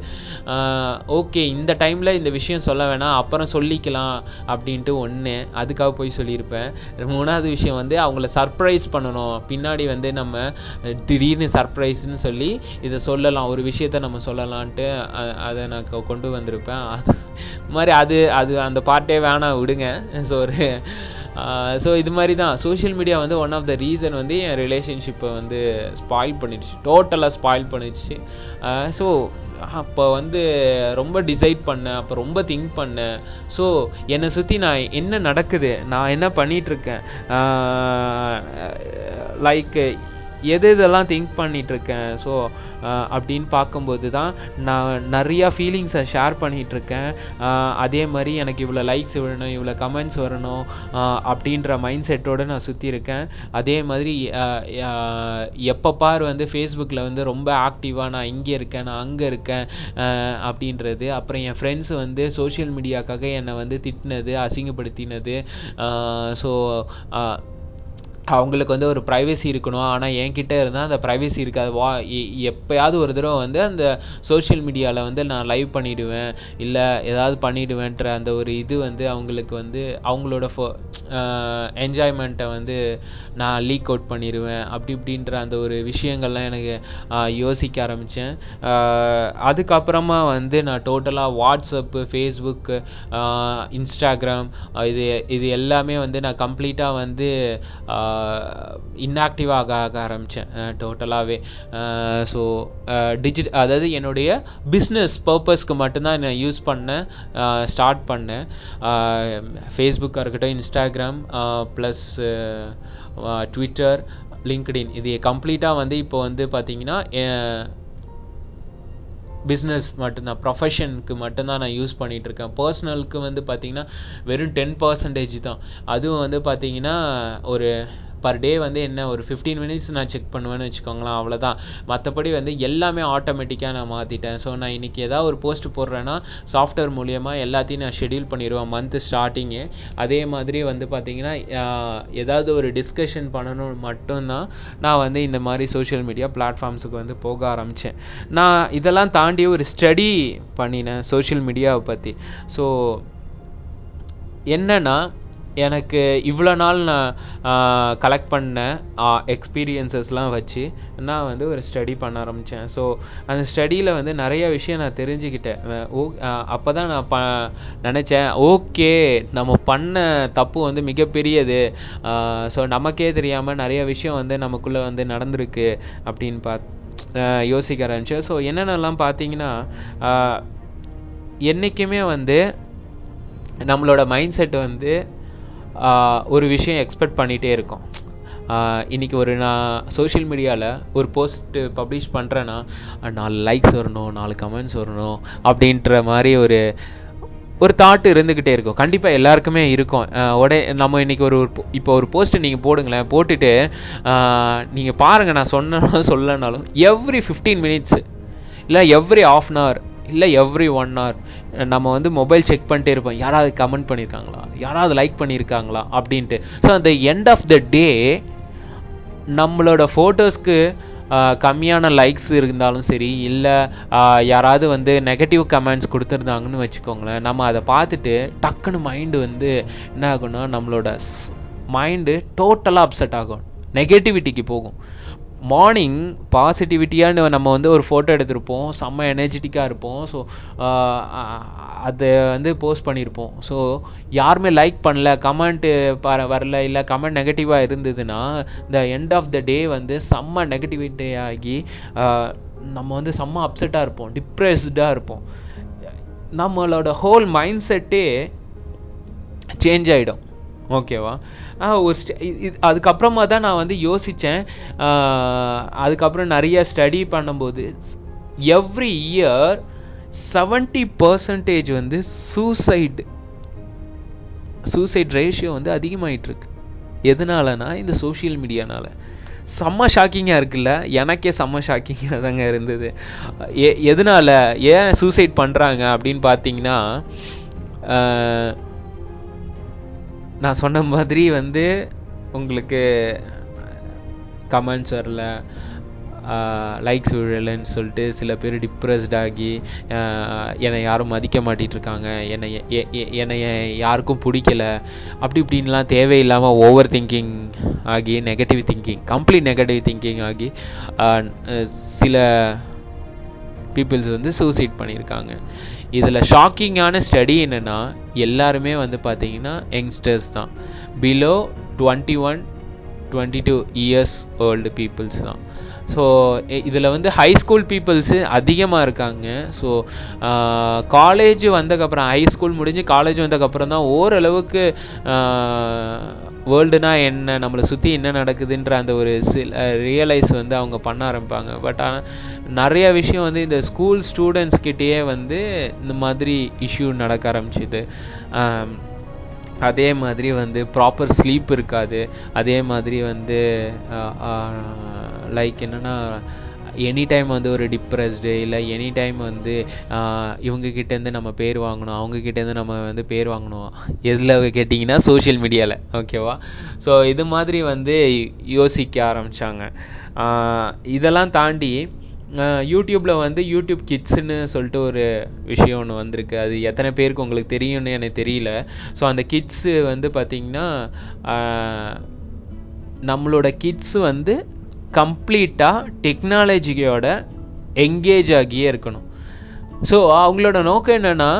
ஓகே இந்த டைமில் இந்த விஷயம் சொல்ல வேணாம் அப்புறம் சொல்லிக்கலாம் அப்படின்ட்டு ஒன்று அதுக்காக போய் சொல்லியிருப்பேன். மூணாவது விஷயம் வந்து அவங்கள சர்ப்ரைஸ் பண்ணணும். பின்னாடி வந்து நம்ம திடீர்னு சர்ப்ரைஸ்ன்னு சொல்லி இதை சொல்லலாம் ஒரு விஷயத்த நம்ம சொல்லலான்ட்டு அதை நான் கொண்டு வந்திருப்பேன். அது மாதிரி அது அது அந்த பார்ட்டே வேணாம் விடுங்க. ஸோ ஒரு ஸோ இது மாதிரி தான். சோஷியல் மீடியா வந்து ஒன் ஆஃப் த ரீசன் வந்து என் ரிலேஷன்ஷிப்பை வந்து ஸ்பாயில் பண்ணிடுச்சு. டோட்டலாக ஸ்பாயில் பண்ணிடுச்சு. ஸோ அப்போ வந்து ரொம்ப டிசைட் பண்ணேன். அப்போ ரொம்ப திங்க் பண்ணேன். ஸோ என்னை சுற்றி நான் என்ன நடக்குது? நான் என்ன பண்ணிகிட்ருக்கேன் லைக் எது இதெல்லாம் திங்க் பண்ணிகிட்ருக்கேன் ஸோ அப்படின்னு பார்க்கும்போது தான் நான் நிறையா ஃபீலிங்ஸை ஷேர் பண்ணிகிட்ருக்கேன் அதே மாதிரி எனக்கு இவ்வளோ லைக்ஸ் வரணும் இவ்வளோ கமெண்ட்ஸ் வரணும் அப்படின்ற மைண்ட் செட்டோடு நான் சுற்றி இருக்கேன் அதே மாதிரி எப்போ பார் வந்து ஃபேஸ்புக்கில் வந்து ரொம்ப ஆக்டிவாக நான் இங்கே இருக்கேன் நான் அங்கே இருக்கேன் அப்படின்றது. அப்புறம் என் ஃப்ரெண்ட்ஸ் வந்து சோஷியல் மீடியாக்காக என்னை வந்து திட்டினது அசிங்கப்படுத்தினது. ஸோ அவங்களுக்கு வந்து ஒரு ப்ரைவசி இருக்கணும். ஆனால் என்கிட்ட இருந்தால் அந்த ப்ரைவசி இருக்காது. வா எப்போயாவது ஒரு தடவை வந்து அந்த சோஷியல் மீடியாவில் வந்து நான் லைவ் பண்ணிவிடுவேன் இல்லை ஏதாவது பண்ணிவிடுவேன்ற அந்த ஒரு இது வந்து அவங்களுக்கு வந்து அவங்களோட ஃபோ என்ஜாய்மெண்ட்டை வந்து நான் லீக் அவுட் பண்ணிடுவேன் அப்படி இப்படின்ற அந்த ஒரு விஷயங்கள்லாம் எனக்கு யோசிக்க ஆரம்பித்தேன் அதுக்கப்புறமா வந்து நான் டோட்டலாக வாட்ஸ்அப்பு ஃபேஸ்புக்கு இன்ஸ்டாகிராம் இது இது எல்லாமே வந்து நான் கம்ப்ளீட்டாக வந்து இன்ஆக்டிவாக ஆக ஆரம்பித்தேன் டோட்டலாகவே ஸோ டிஜிட் அதாவது என்னுடைய பிஸ்னஸ் பர்பஸ்க்கு மட்டும்தான் நான் யூஸ் பண்ணேன். ஸ்டார்ட் பண்ணேன் ஃபேஸ்புக்காக இருக்கட்டும் இன்ஸ்டாகிராம் ப்ளஸ் ட்விட்டர் லிங்க்டின் இது கம்ப்ளீட்டாக வந்து இப்போ வந்து பார்த்தீங்கன்னா பிஸ்னஸ் மட்டும்தான் ப்ரொஃபஷனுக்கு மட்டும்தான் நான் யூஸ் பண்ணிகிட்ருக்கேன் பர்சனலுக்கு வந்து பார்த்தீங்கன்னா வெறும் டென் பர்சன்டேஜ் தான். அதுவும் வந்து பார்த்தீங்கன்னா ஒரு பர் டே வந்து என்ன ஒரு ஃபிஃப்டீன் மினிட்ஸ் நான் செக் பண்ணுவேன்னு வச்சுக்கோங்களேன் அவ்வளோதான் மற்றபடி வந்து எல்லாமே ஆட்டோமேட்டிக்காக நான் மாற்றிட்டேன் ஸோ நான் இன்றைக்கி ஏதாவது ஒரு போஸ்ட் போடுறேன்னா சாஃப்ட்வேர் மூலியமாக எல்லாத்தையும் நான் ஷெடியூல் பண்ணிடுவேன் மந்த்து ஸ்டார்டிங்கு அதே மாதிரி வந்து பார்த்திங்கன்னா ஏதாவது ஒரு டிஸ்கஷன் பண்ணணும் மட்டும்தான் நான் வந்து இந்த மாதிரி சோஷியல் மீடியா பிளாட்ஃபார்ம்ஸுக்கு வந்து போக ஆரம்பித்தேன் நான் இதெல்லாம் தாண்டி ஒரு ஸ்டடி பண்ணினேன் சோஷியல் மீடியாவை பற்றி ஸோ என்னன்னா எனக்கு இவ்வளோ நாள் நான் கலெக்ட் பண்ண எக்ஸ்பீரியன்சஸ்லாம் வச்சு நான் வந்து ஒரு ஸ்டடி பண்ண ஆரம்பித்தேன் ஸோ அந்த ஸ்டடியில் வந்து நிறைய விஷயம் நான் தெரிஞ்சுக்கிட்டேன். ஓ அப்போ தான் நான் ப நினச்சேன் ஓகே நம்ம பண்ண தப்பு வந்து மிகப்பெரியது. ஸோ நமக்கே தெரியாமல் நிறைய விஷயம் வந்து நமக்குள்ளே வந்து நடந்திருக்கு அப்படின்னு பார்த்து யோசிக்க ஆரம்பித்தேன் ஸோ என்னென்னலாம் பார்த்தீங்கன்னா என்றைக்குமே வந்து நம்மளோட மைண்ட் செட் வந்து ஒரு விஷயம் எக்ஸ்பெக்ட் பண்ணிகிட்டே இருக்கும். இன்னைக்கு ஒரு நான் சோஷியல் மீடியாவில் ஒரு போஸ்ட்டு பப்ளிஷ் பண்ணுறேன்னா நாலு லைக்ஸ் வரணும் நாலு கமெண்ட்ஸ் வரணும் அப்படின்ற மாதிரி ஒரு ஒரு தாட் இருந்துக்கிட்டே இருக்கும். கண்டிப்பாக எல்லாருக்குமே இருக்கும். உடனே நம்ம இன்றைக்கி ஒரு இப்போ ஒரு போஸ்ட்டு நீங்கள் போடுங்களேன் போட்டுட்டு நீங்கள் பாருங்கள் நான் சொன்னாலும் சொல்லனாலும் எவ்ரி ஃபிஃப்டீன் மினிட்ஸ் இல்லை எவ்ரி ஆஃப் அன் ஹவர் இல்லை எவ்ரி ஒன் ஹவர் நம்ம வந்து மொபைல் செக் பண்ணிட்டே இருப்போம். யாராவது கமெண்ட் பண்ணியிருக்காங்களா யாராவது லைக் பண்ணியிருக்காங்களா அப்படின்ட்டு. ஸோ அந்த எண்ட் ஆஃப் த டே நம்மளோட ஃபோட்டோஸ்க்கு கம்மியான லைக்ஸ் இருந்தாலும் சரி இல்லை யாராவது வந்து நெகட்டிவ் கமெண்ட்ஸ் கொடுத்துருந்தாங்கன்னு வச்சுக்கோங்களேன் நம்ம அதை பார்த்துட்டு டக்குன்னு மைண்டு வந்து என்ன ஆகும்னா நம்மளோட மைண்டு டோட்டலாக அப்செட் ஆகும். நெகட்டிவிட்டிக்கு போகும். மார்னிங் பாசிட்டிவிட்டியாக நம்ம வந்து ஒரு ஃபோட்டோ எடுத்திருப்போம். செம்ம எனர்ஜெட்டிக்காக இருப்போம். ஸோ அதை வந்து போஸ்ட் பண்ணியிருப்போம். ஸோ யாருமே லைக் பண்ணல. கமெண்ட்டு வரல. இல்லை கமெண்ட் நெகட்டிவாக இருந்ததுன்னா இந்த எண்ட் ஆஃப் த டே வந்து செம்ம நெகட்டிவிட்டி ஆகி நம்ம வந்து செம்ம அப்செட்டாக இருப்போம். டிப்ரெஸ்டாக இருப்போம். நம்மளோட ஹோல் மைண்ட் செட்டே சேஞ்ச் ஆகிடும் ஓகேவா ஒரு அதுக்கப்புறமா தான் நான் வந்து யோசித்தேன் அதுக்கப்புறம் நிறைய ஸ்டடி பண்ணும்போது எவ்ரி இயர் செவன்டி பர்சன்டேஜ் வந்து சூசைடு சூசைட் ரேஷியோ வந்து அதிகமாயிட்டு இருக்கு எதனாலனா இந்த சோஷியல் மீடியானால செம்ம ஷாக்கிங்காக இருக்குல்ல? எனக்கே செம்ம ஷாக்கிங்காக தாங்க இருந்தது. எ எதனால ஏன் சூசைட் பண்ணுறாங்க அப்படின்னு பார்த்தீங்கன்னா நான் சொன்ன மாதிரி வந்து உங்களுக்கு கமெண்ட்ஸ் வரல. லைக்ஸ் விழலைன்னு சொல்லிட்டு சில பேர் டிப்ரெஸ்ட் ஆகி என்னை யாரும் மதிக்க மாட்டிகிட்டு இருக்காங்க. என்னை என்னை யாருக்கும் பிடிக்கல. அப்படி இப்படின்லாம் தேவையில்லாமல் ஓவர் திங்கிங் ஆகி negative thinking complete negative thinking ஆகி சில பீப்புள்ஸ் வந்து சூசைட் பண்ணியிருக்காங்க. இதில் ஷாக்கிங்கான ஸ்டடி என்னென்னா எல்லாருமே வந்து பார்த்தீங்கன்னா யங்ஸ்டர்ஸ் தான். Below twenty one twenty two years old peoples தான். ஸோ இதில் வந்து ஹை ஸ்கூல் பீப்புள்ஸு அதிகமாக இருக்காங்க. ஸோ காலேஜ் வந்ததுக்கப்புறம் ஹை ஸ்கூல் முடிஞ்சு காலேஜ் வந்ததுக்கப்புறம் தான் ஓரளவுக்கு வேர்ல்டுனா என்ன நம்மளை சுற்றி என்ன நடக்குதுன்ற அந்த ஒரு சில ரியலைஸ் வந்து அவங்க பண்ண ஆரம்பிப்பாங்க. பட் ஆனால் நிறைய விஷயம் வந்து இந்த ஸ்கூல் ஸ்டூடெண்ட்ஸ் கிட்டேயே வந்து இந்த மாதிரி இஷ்யூ நடக்க ஆரம்பிச்சுது. அதே மாதிரி வந்து ப்ராப்பர் ஸ்லீப் இருக்காது. அதே மாதிரி வந்து லைக் என்னென்னா எனி டைம் வந்து ஒரு டிப்ரெஸ்டு இல்லை எனி டைம் வந்து இவங்க கிட்டேருந்து நம்ம பேர் வாங்கணும் அவங்கக்கிட்டேருந்து நம்ம வந்து பேர் வாங்கணும். எதில் கேட்டிங்கன்னா சோஷியல் மீடியாவில் ஓகேவா ஸோ இது மாதிரி வந்து யோசிக்க ஆரம்பித்தாங்க இதெல்லாம் தாண்டி யூடியூப்பில் வந்து யூடியூப் கிட்ஸ்னு சொல்லிட்டு ஒரு விஷயம் ஒன்று வந்திருக்கு. அது எத்தனை பேருக்கு உங்களுக்கு தெரியும்னு எனக்கு தெரியல. ஸோ அந்த கிட்ஸு வந்து பார்த்திங்கன்னா நம்மளோட கிட்ஸ் வந்து கம்ப்ளீட்டாக டெக்னாலஜியோட எங்கேஜ் ஆகியே இருக்கணும். ஸோ அவங்களோட நோக்கம் என்னென்னா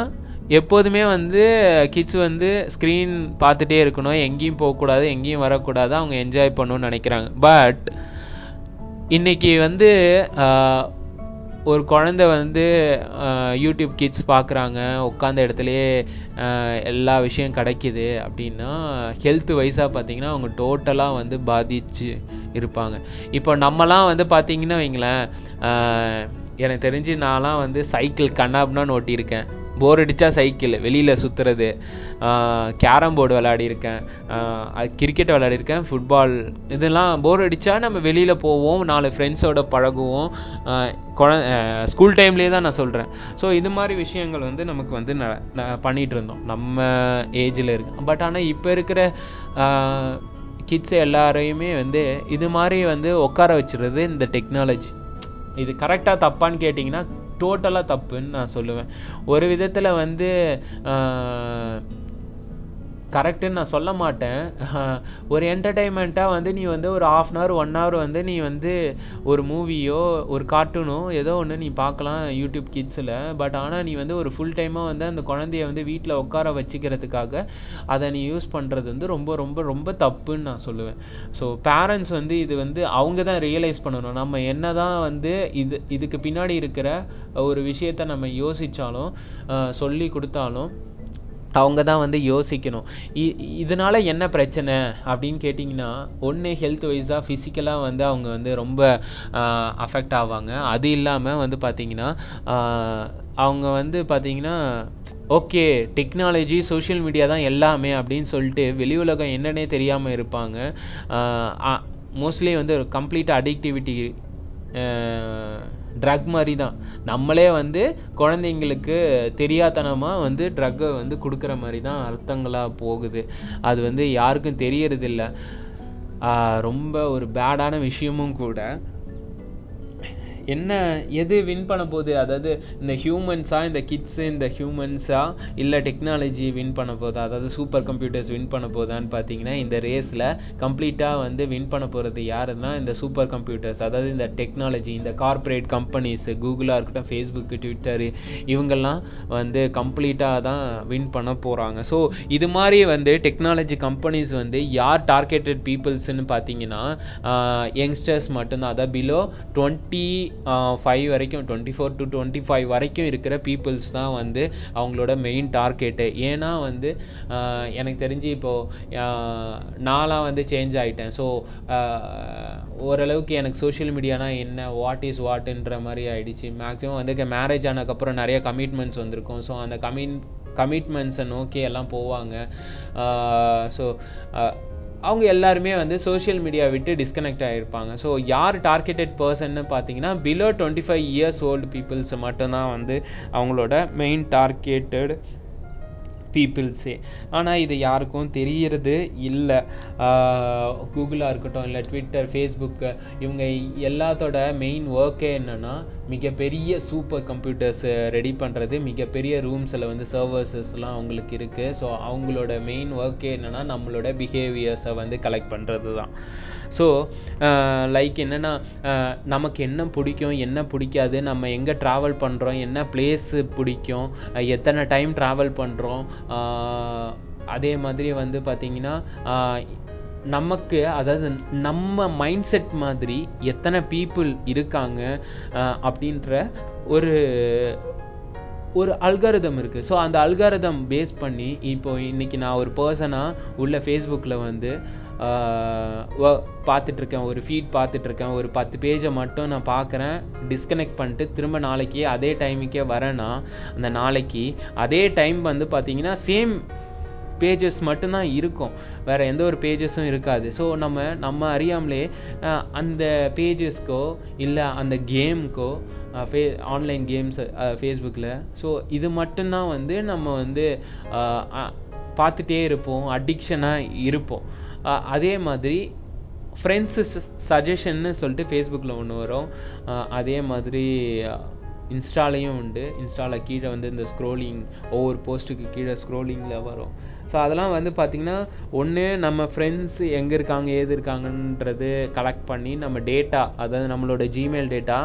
எப்போதுமே வந்து கிட்ஸ் வந்து ஸ்க்ரீன் பார்த்துட்டே இருக்கணும். எங்கேயும் போகக்கூடாது எங்கேயும் வரக்கூடாது. அவங்க என்ஜாய் பண்ணணும்னு நினைக்கிறாங்க. பட் இன்னைக்கு வந்து ஒரு குழந்தை வந்து யூடியூப் கிட்ஸ் பார்க்குறாங்க உட்காந்த இடத்துலையே எல்லா விஷயம் கிடைக்கிது அப்படின்னா ஹெல்த் வைஸாக பார்த்தீங்கன்னா அவங்க டோட்டலாக வந்து பாதிச்சு இருப்பாங்க. இப்போ நம்மலாம் வந்து பார்த்தீங்கன்னா வைங்களேன் எனக்கு தெரிஞ்சு நான்லாம் வந்து சைக்கிள் கண்ணாப்னான்னு ஓட்டியிருக்கேன். போர் அடித்தா சைக்கிள் வெளியில் சுற்றுறது கேரம் போர்டு விளையாடிருக்கேன் கிரிக்கெட் விளையாடிருக்கேன் ஃபுட்பால் இதெல்லாம் போர் அடித்தா நம்ம வெளியில் போவோம் நாலு ஃப்ரெண்ட்ஸோட பழகுவோம். குழ ஸ்கூல் டைம்லேயே தான் நான் சொல்கிறேன் ஸோ இது மாதிரி விஷயங்கள் வந்து நமக்கு வந்து ந பண்ணிகிட்டு இருந்தோம். நம்ம ஏஜில் இருக்கு. பட் ஆனால் இப்போ இருக்கிற கிட்ஸ் எல்லாரையுமே வந்து இது மாதிரி வந்து உட்கார வச்சுருது இந்த டெக்னாலஜி இது கரெக்டாக தப்பான்னு கேட்டிங்கன்னா டோட்டலாக தப்புன்னு நான் சொல்லுவேன். ஒரு விதத்தில் வந்து கரெக்டுன்னு நான் சொல்ல மாட்டேன். ஒரு என்டர்டைன்மெண்ட்டாக வந்து நீ வந்து ஒரு half an hour one hour வந்து நீ வந்து ஒரு மூவியோ ஒரு கார்ட்டூனோ ஏதோ ஒன்று நீ பார்க்கலாம் யூடியூப் கிட்ஸில் பட் ஆனால் நீ வந்து ஒரு ஃபுல் டைமாக வந்து அந்த குழந்தைய வந்து வீட்டில் உட்கார வச்சுக்கிறதுக்காக அதை நீ யூஸ் பண்ணுறது வந்து ரொம்ப ரொம்ப ரொம்ப தப்புன்னு நான் சொல்லுவேன். ஸோ பேரண்ட்ஸ் வந்து இது வந்து அவங்க தான் ரியலைஸ் பண்ணணும். நம்ம என்ன தான் வந்து இது இதுக்கு பின்னாடி இருக்கிற ஒரு விஷயத்த நம்ம யோசித்தாலும் சொல்லி கொடுத்தாலும் அவங்க தான் வந்து யோசிக்கணும். இதனால என்ன பிரச்சனை? அப்படின்னு கேட்டிங்கன்னா ஒன்று ஹெல்த் வைஸாக ஃபிசிக்கலாக வந்து அவங்க வந்து ரொம்ப அஃபெக்ட் ஆவாங்க. அது இல்லாமல் வந்து பார்த்திங்கன்னா அவங்க வந்து பார்த்திங்கன்னா ஓகே டெக்னாலஜி சோஷியல் மீடியா தான் எல்லாமே அப்படின்னு சொல்லிட்டு வெளி உலகம் என்னன்னே தெரியாமல் இருப்பாங்க. மோஸ்ட்லி வந்து கம்ப்ளீட் அடிக்டிவிட்டி ட்ரக் மாதிரி தான் நம்மளே வந்து குழந்தைங்களுக்கு தெரியாதனமாக வந்து ட்ரக்கை வந்து கொடுக்குற மாதிரி தான் அர்த்தங்களாக போகுது. அது வந்து யாருக்கும் தெரியறதில்ல. ரொம்ப ஒரு பேடான விஷயமும் கூட என்ன எது வின் பண்ண போகுது அதாவது இந்த ஹியூமன்ஸா இந்த கிட்ஸு இந்த ஹியூமன்ஸா இல்லை டெக்னாலஜி வின் பண்ண போதா அதாவது சூப்பர் கம்ப்யூட்டர்ஸ் வின் பண்ண போதான்னு பார்த்தீங்கன்னா இந்த ரேஸில் கம்ப்ளீட்டாக வந்து வின் பண்ண போகிறது யாருன்னா இந்த சூப்பர் கம்ப்யூட்டர்ஸ் அதாவது இந்த டெக்னாலஜி இந்த கார்ப்பரேட் கம்பெனிஸ் கூகுளாக இருக்கட்டும் ஃபேஸ்புக்கு ட்விட்டரு இவங்கெல்லாம் வந்து கம்ப்ளீட்டாக தான் வின் பண்ண போகிறாங்க ஸோ இது மாதிரி வந்து டெக்னாலஜி கம்பெனிஸ் வந்து யார் டார்கெட்டட் பீப்புள்ஸ்னு பார்த்தீங்கன்னா யங்ஸ்டர்ஸ் மட்டும்தான். அதாவது பிலோ டுவெண்ட்டி ஃபைவ் வரைக்கும் twenty four to twenty five வரைக்கும் இருக்கிற பீப்புள்ஸ் தான் வந்து அவங்களோட மெயின் டார்கெட்டு ஏன்னா வந்து எனக்கு தெரிஞ்சு இப்போது நான்லாம் வந்து சேஞ்ச் ஆகிட்டேன் ஸோ ஓரளவுக்கு எனக்கு சோஷியல் மீடியானா என்ன வாட் இஸ் வாட்டுன்ற மாதிரி ஆகிடுச்சு மேக்ஸிமம் வந்து மேரேஜ் ஆனதுக்கப்புறம் நிறைய கமிட்மெண்ட்ஸ் வந்திருக்கும். ஸோ அந்த கமிட் கமிட்மெண்ட்ஸை நோக்கி எல்லாம் போவாங்க. ஸோ அவங்க எல்லாருமே வந்து சோஷியல் மீடியா விட்டு டிஸ்கனெக்ட் ஆகிருப்பாங்க ஸோ யார் டார்கெட்டட் பர்சன்னு பார்த்தீங்கன்னா below twenty five years old peoples மட்டும்தான் வந்து அவங்களோட மெயின் டார்கெட்டட் பீப்புள்ஸே ஆனால் இது யாருக்கும் தெரியறது இல்லை. கூகுளாக இருக்கட்டும் இல்லை ட்விட்டர் ஃபேஸ்புக்கு இவங்க எல்லாத்தோட மெயின் ஒர்க்கே என்னென்னா மிகப்பெரிய சூப்பர் கம்ப்யூட்டர்ஸ் ரெடி பண்ணுறது மிகப்பெரிய ரூம்ஸில் வந்து சர்வர்ஸஸ்லாம் அவங்களுக்கு இருக்குது ஸோ அவங்களோட மெயின் ஒர்க்கே என்னென்னா நம்மளோட பிஹேவியர்ஸை வந்து கலெக்ட் பண்ணுறது தான் ஸோ லைக் uh, என்னென்னா uh, நமக்கு என்ன பிடிக்கும் என்ன பிடிக்காது நம்ம எங்கே ட்ராவல் பண்ணுறோம் என்ன பிளேஸு பிடிக்கும் எத்தனை டைம் ட்ராவல் பண்ணுறோம் அதே மாதிரி வந்து பார்த்திங்கன்னா நமக்கு அதாவது நம்ம மைண்ட் செட் மாதிரி எத்தனை பீப்புள் இருக்காங்க அப்படின்ற ஒரு ஒரு அல்காரதம் இருக்குது ஸோ அந்த அல்காரதம் பேஸ் பண்ணி இப்போ இன்னைக்கு நான் ஒரு பர்சனாக உள்ள ஃபேஸ்புக்கில் வந்து பார்த்துட்ருக்கேன். ஒரு ஃபீட் பார்த்துட்ருக்கேன். ஒரு பத்து பேஜை மட்டும் நான் பார்க்குறேன். டிஸ்கனெக்ட் பண்ணிட்டு திரும்ப நாளைக்கு அதே டைமுக்கே வரேன்னா அந்த நாளைக்கு அதே டைம் வந்து பார்த்தீங்கன்னா சேம் பேஜஸ் மட்டும்தான் இருக்கும். வேறு எந்த ஒரு பேஜஸும் இருக்காது. ஸோ நம்ம நம்ம அறியாமலே அந்த பேஜஸ்க்கோ இல்லை அந்த கேம்க்கோ ஃபே ஆன்லைன் கேம்ஸ் ஃபேஸ்புக்கில் ஸோ இது மட்டும்தான் வந்து நம்ம வந்து பார்த்துட்டே இருப்போம். அடிக்ஷனாக இருப்போம். அதே மாதிரி ஃப்ரெண்ட்ஸு சஜஷன்னு சொல்லிட்டு ஃபேஸ்புக்கில் ஒன்று வரும். அதே மாதிரி இன்ஸ்டாலையும் உண்டு. இன்ஸ்டாவில் கீழே வந்து இந்த ஸ்க்ரோலிங் ஒவ்வொரு போஸ்ட்டுக்கு கீழே ஸ்க்ரோலிங்கில் வரும். ஸோ அதெல்லாம் வந்து பார்த்திங்கன்னா ஒன்று நம்ம ஃப்ரெண்ட்ஸ் எங்கே இருக்காங்க ஏது இருக்காங்கன்றது கலெக்ட் பண்ணி நம்ம டேட்டா அதாவது நம்மளோட ஜிமெயில் டேட்டா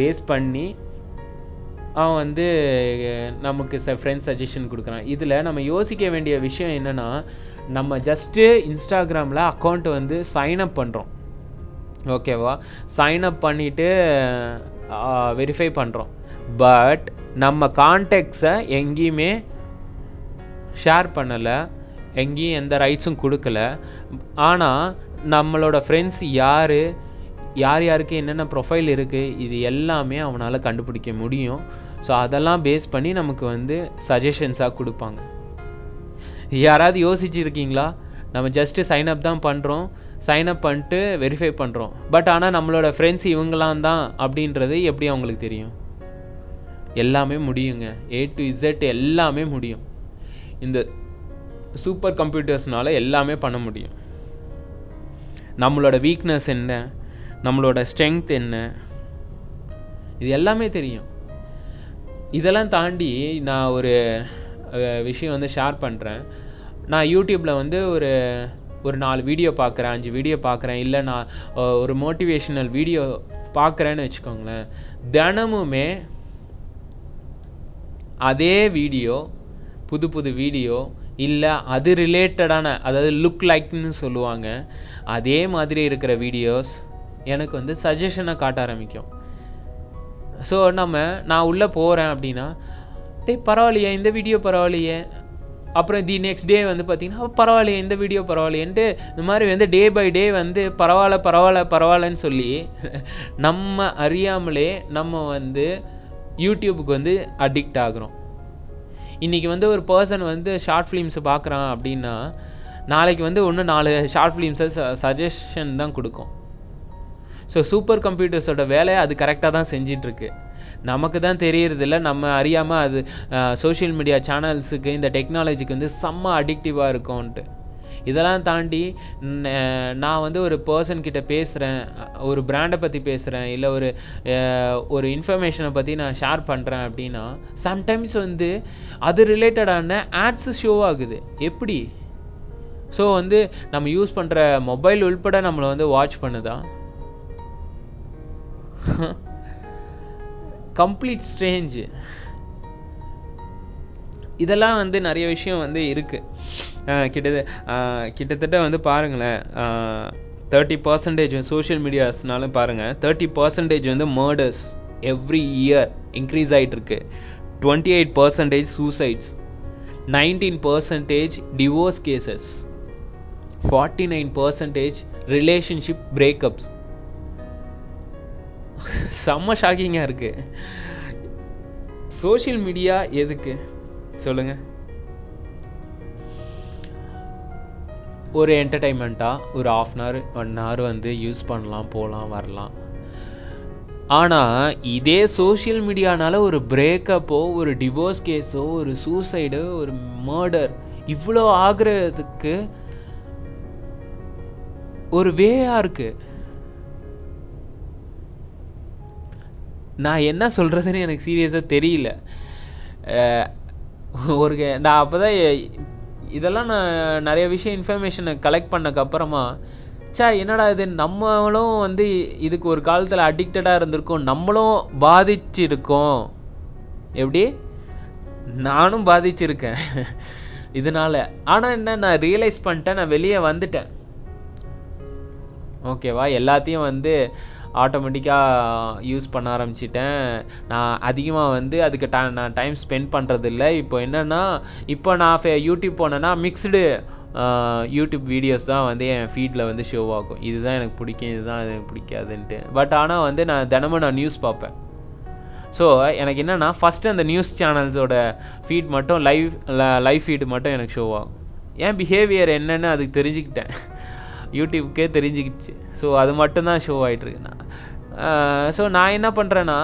பேஸ் பண்ணி அவன் வந்து நமக்கு ச ஃப்ரெண்ட்ஸ் சஜஷன் கொடுக்குறான். இதில் நம்ம யோசிக்க வேண்டிய விஷயம் என்னென்னா நம்ம ஜஸ்ட்டு இன்ஸ்டாகிராமில் அக்கௌண்ட் வந்து சைன் அப் பண்ணுறோம் ஓகேவா சைன் அப் பண்ணிவிட்டு வெரிஃபை பண்ணுறோம் பட் நம்ம கான்டெக்ட்ஸை எங்கேயுமே ஷேர் பண்ணலை. எங்கேயும் எந்த ரைட்ஸும் கொடுக்கல. ஆனால் நம்மளோட ஃப்ரெண்ட்ஸ் யார்? யார் யாருக்கு என்னென்ன ப்ரொஃபைல் இருக்குது இது எல்லாமே அவனால் கண்டுபிடிக்க முடியும். ஸோ அதெல்லாம் பேஸ் பண்ணி நமக்கு வந்து சஜஷன்ஸாக கொடுப்பாங்க. யாராவது யோசிச்சுருக்கீங்களா? நம்ம ஜஸ்ட்டு சைன் அப் தான் பண்ணுறோம் சைன் அப் பண்ணிட்டு வெரிஃபை பண்ணுறோம் பட் ஆனால் நம்மளோட ஃப்ரெண்ட்ஸ் இவங்களாம் தான் அப்படின்றது எப்படி அவங்களுக்கு தெரியும்? எல்லாமே முடியுங்க. ஏ டு இசட் எல்லாமே முடியும். இந்த சூப்பர் கம்ப்யூட்டர்ஸ்னால எல்லாமே பண்ண முடியும். நம்மளோட வீக்னஸ் என்ன? நம்மளோட ஸ்ட்ரென்த் என்ன? இது எல்லாமே தெரியும். இதெல்லாம் தாண்டி நான் ஒரு விஷயம் வந்து ஷேர் பண்ணுறேன் நான் யூடியூப்பில் வந்து ஒரு ஒரு நாலு வீடியோ பார்க்குறேன் அஞ்சு வீடியோ பார்க்குறேன் இல்லை நான் ஒரு மோட்டிவேஷனல் வீடியோ பார்க்குறேன்னு வச்சுக்கோங்களேன். தினமுமே அதே வீடியோ புது புது வீடியோ இல்லை அது ரிலேட்டடான அதாவது லுக் லைக்னு சொல்லுவாங்க. அதே மாதிரி இருக்கிற வீடியோஸ் எனக்கு வந்து சஜஷனை காட்ட ஆரம்பிக்கும். ஸோ நம்ம நான் உள்ளே போகிறேன் அப்படின்னா டே பரவாயில்லையே இந்த வீடியோ பரவாயில்லையே. அப்புறம் தி நெக்ஸ்ட் டே வந்து பார்த்தீங்கன்னா பரவாயில்லையே இந்த வீடியோ பரவாயில்லையன்ட்டு இந்த மாதிரி வந்து டே பை டே வந்து பரவாயில்ல பரவாயில்ல பரவாயில்லன்னு சொல்லி நம்ம அறியாமலே நம்ம வந்து யூடியூபுக்கு வந்து அடிக்ட் ஆகுறோம். இன்றைக்கி வந்து ஒரு பர்சன் வந்து ஷார்ட் ஃபிலிம்ஸை பார்க்குறான் அப்படின்னா நாளைக்கு வந்து ஒன்று நாலு ஷார்ட் ஃபிலிம்ஸை சஜஷன் தான் கொடுக்கும். ஸோ சூப்பர் கம்ப்யூட்டர்ஸோட வேலையை அது கரெக்டாக தான் செஞ்சிட்ருக்கு நமக்கு தான் தெரியறதில்ல. நம்ம அறியாமல் அது சோஷியல் மீடியா சேனல்ஸுக்கு இந்த டெக்னாலஜிக்கு வந்து செம்ம அடிக்டிவாக இருக்கும்ன்ட்டு. இதெல்லாம் தாண்டி நான் வந்து ஒரு பர்சன் கிட்ட பேசுகிறேன் ஒரு பிராண்டை பற்றி பேசுகிறேன் இல்லை ஒரு ஒரு இன்ஃபர்மேஷனை பற்றி நான் ஷேர் பண்ணுறேன் அப்படின்னா சம்டைம்ஸ் வந்து அது ரிலேட்டடான ஆட்ஸ் ஷோ ஆகுது. எப்படி? ஸோ வந்து நம்ம யூஸ் பண்ணுற மொபைல் உள்பட நம்மளை வந்து வாட்ச் பண்ணுதா? கம்ப்ளீட் ஸ்ட்ரேஞ்சு இதெல்லாம் வந்து நிறைய விஷயம் வந்து இருக்கு. கிட்டத்த கிட்டத்தட்ட வந்து பாருங்களேன் தேர்ட்டி பர்சன்டேஜ் சோஷியல் மீடியாஸ்னாலும் பாருங்க தேர்ட்டி பர்சன்டேஜ் வந்து மர்டர்ஸ் எவ்ரி இயர் இன்க்ரீஸ் ஆயிட்டு இருக்கு twenty eight percentage suicides nineteen percentage divorce cases forty nine percentage relationship breakups செம்ம ஷாக்கிங்காக இருக்கு. சோஷியல் மீடியா எதுக்கு? சொல்லுங்க. ஒரு என்டர்டைன்மெண்ட்டாக ஒரு half an hour one hour வந்து யூஸ் பண்ணலாம் போகலாம் வரலாம். ஆனால் இதே சோஷியல் மீடியானால ஒரு பிரேக்கப்போ ஒரு டிவோர்ஸ் கேஸோ ஒரு சூசைடு ஒரு மர்டர் இவ்வளோ ஆகுறதுக்கு ஒரு வேயா இருக்கு. நான் என்ன சொல்றதுன்னு எனக்கு சீரியஸாக தெரியல. அஹ் ஒரு கே- நான் அப்போ தான் இதெல்லாம் நான் நிறைய விஷயம் இன்ஃபர்மேஷனை கலெக்ட் பண்ணக்கப்புறமா அப்புறமா என்னடா இது? நம்மளும் வந்து இதுக்கு ஒரு காலத்துல அடிக்டடா இருந்திருக்கோம். நம்மளும் பாதிச்சிருக்கோம். எப்படி? நானும் பாதிச்சிருக்கேன். இதனால. ஆனா என்ன நான் ரியலைஸ் பண்ணிட்டேன். நான் வெளியே வந்துட்டேன். ஓகேவா? எல்லாத்தையும் வந்து ஆட்டோமேட்டிக்காக யூஸ் பண்ண ஆரம்பிச்சிட்டேன். நான் அதிகமாக வந்து அதுக்கு ட நான் டைம் ஸ்பெண்ட் பண்ணுறதில்ல இப்போ என்னென்னா இப்போ நான் ஃபே- யூடியூப் போனேன்னா மிக்ஸ்டு யூடியூப் வீடியோஸ் தான் வந்து என் ஃபீடில் வந்து ஷோ ஆகும். இதுதான் எனக்கு பிடிக்கும் இதுதான் எனக்கு பிடிக்காதுன்ட்டு. பட் ஆனால் வந்து நான் தினமும் நான் நியூஸ் பார்ப்பேன். ஸோ எனக்கு என்னன்னா ஃபஸ்ட்டு அந்த நியூஸ் சேனல்ஸோட ஃபீட் மட்டும் லைவ் லைவ் ஃபீடு மட்டும் எனக்கு ஷோ ஆகும். என் பிஹேவியர் என்னன்னு அதுக்கு தெரிஞ்சுக்கிட்டேன். யூடியூப்க்கே தெரிஞ்சுக்கிச்சு. ஸோ அது மட்டும்தான் ஷோ ஆயிட்டு ஸோ நான் என்ன பண்ணுறேன்னா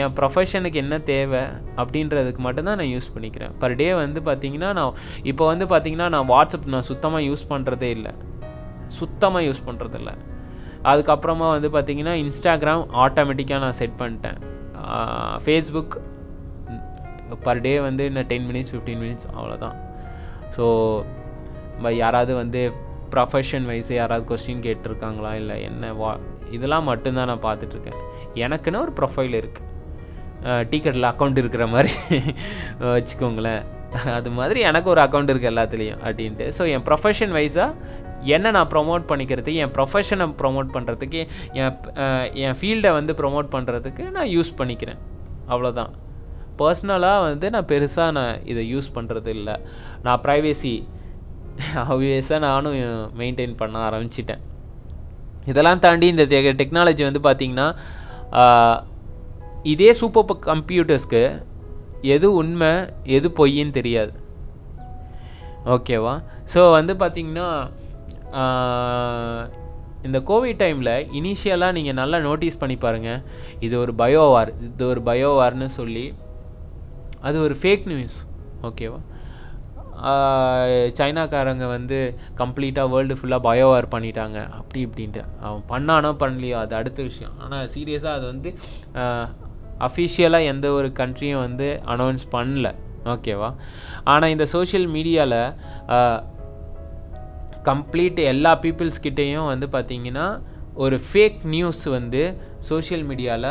என் ப்ரொஃபஷனுக்கு என்ன தேவை அப்படின்றதுக்கு மட்டும்தான் நான் யூஸ் பண்ணிக்கிறேன். பர் டே வந்து பார்த்தீங்கன்னா நான் இப்போ வந்து பார்த்தீங்கன்னா நான் வாட்ஸ்அப் நான் சுத்தமாக யூஸ் பண்ணுறதே இல்லை. சுத்தமாக யூஸ் பண்ணுறதில்ல அதுக்கப்புறமா வந்து பார்த்தீங்கன்னா இன்ஸ்டாகிராம் ஆட்டோமேட்டிக்காக நான் செட் பண்ணிட்டேன். ஃபேஸ்புக் பர் டே வந்து இன்னும் டென் மினிட்ஸ் ஃபிஃப்டீன் மினிட்ஸ் அவ்வளோதான் ஸோ யாராவது வந்து ப்ரொஃபஷன் வைஸ் யாராவது கொஸ்டின் கேட்டிருக்காங்களா இல்லை என்ன வா இதெல்லாம் மட்டும்தான் நான் பார்த்துட்ருக்கேன் எனக்குன்னு ஒரு ப்ரொஃபைல் இருக்குது டிக்கெட்டில் அக்கௌண்ட் இருக்கிற மாதிரி வச்சுக்கோங்களேன். அது மாதிரி எனக்கு ஒரு அக்கௌண்ட் இருக்குது எல்லாத்துலேயும் அப்படின்ட்டு. ஸோ என் ப்ரொஃபஷன் வைஸாக என்ன நான் ப்ரொமோட் பண்ணிக்கிறதுக்கு என் ப்ரொஃபஷனை ப்ரொமோட் பண்ணுறதுக்கு என் என் ஃபீல்டை வந்து ப்ரொமோட் பண்ணுறதுக்கு நான் யூஸ் பண்ணிக்கிறேன். அவ்வளோதான் பர்சனலாக வந்து நான் பெருசாக நான் இதை யூஸ் பண்ணுறது இல்லை நான் ப்ரைவேசி ஆப்வியஸாக நானும் மெயின்டைன் பண்ண ஆரம்பிச்சிட்டேன். இதெல்லாம் தாண்டி இந்த டெக்னாலஜி வந்து பார்த்தீங்கன்னா இதே சூப்பர் கம்ப்யூட்டர்ஸ்க்கு எது உண்மை எது பொய்ன்னு தெரியாது. ஓகேவா ஸோ வந்து பார்த்தீங்கன்னா இந்த கோவிட் டைமில் இனிஷியலாக நீங்கள் நல்லா நோட்டீஸ் பண்ணி பாருங்க. இது ஒரு பயோவார் இது ஒரு பயோவார்னு சொல்லி அது ஒரு ஃபேக் நியூஸ் ஓகேவா சைனாக்காரங்க வந்து கம்ப்ளீட்டாக வேர்ல்டு ஃபுல்லாக பயோவார் பண்ணிட்டாங்க. அப்படி இப்படின்ட்டு. அவன் பண்ணானோ பண்ணலையோ அது அடுத்த விஷயம். ஆனால் சீரியஸாக அது வந்து அஃபிஷியலாக எந்த ஒரு கண்ட்ரியும் வந்து அனௌன்ஸ் பண்ணல. ஓகேவா ஆனால் இந்த சோஷியல் மீடியாவில் கம்ப்ளீட் எல்லா பீப்புள்ஸ் கிட்டேயும் வந்து பார்த்தீங்கன்னா ஒரு ஃபேக் நியூஸ் வந்து சோஷியல் மீடியாவில்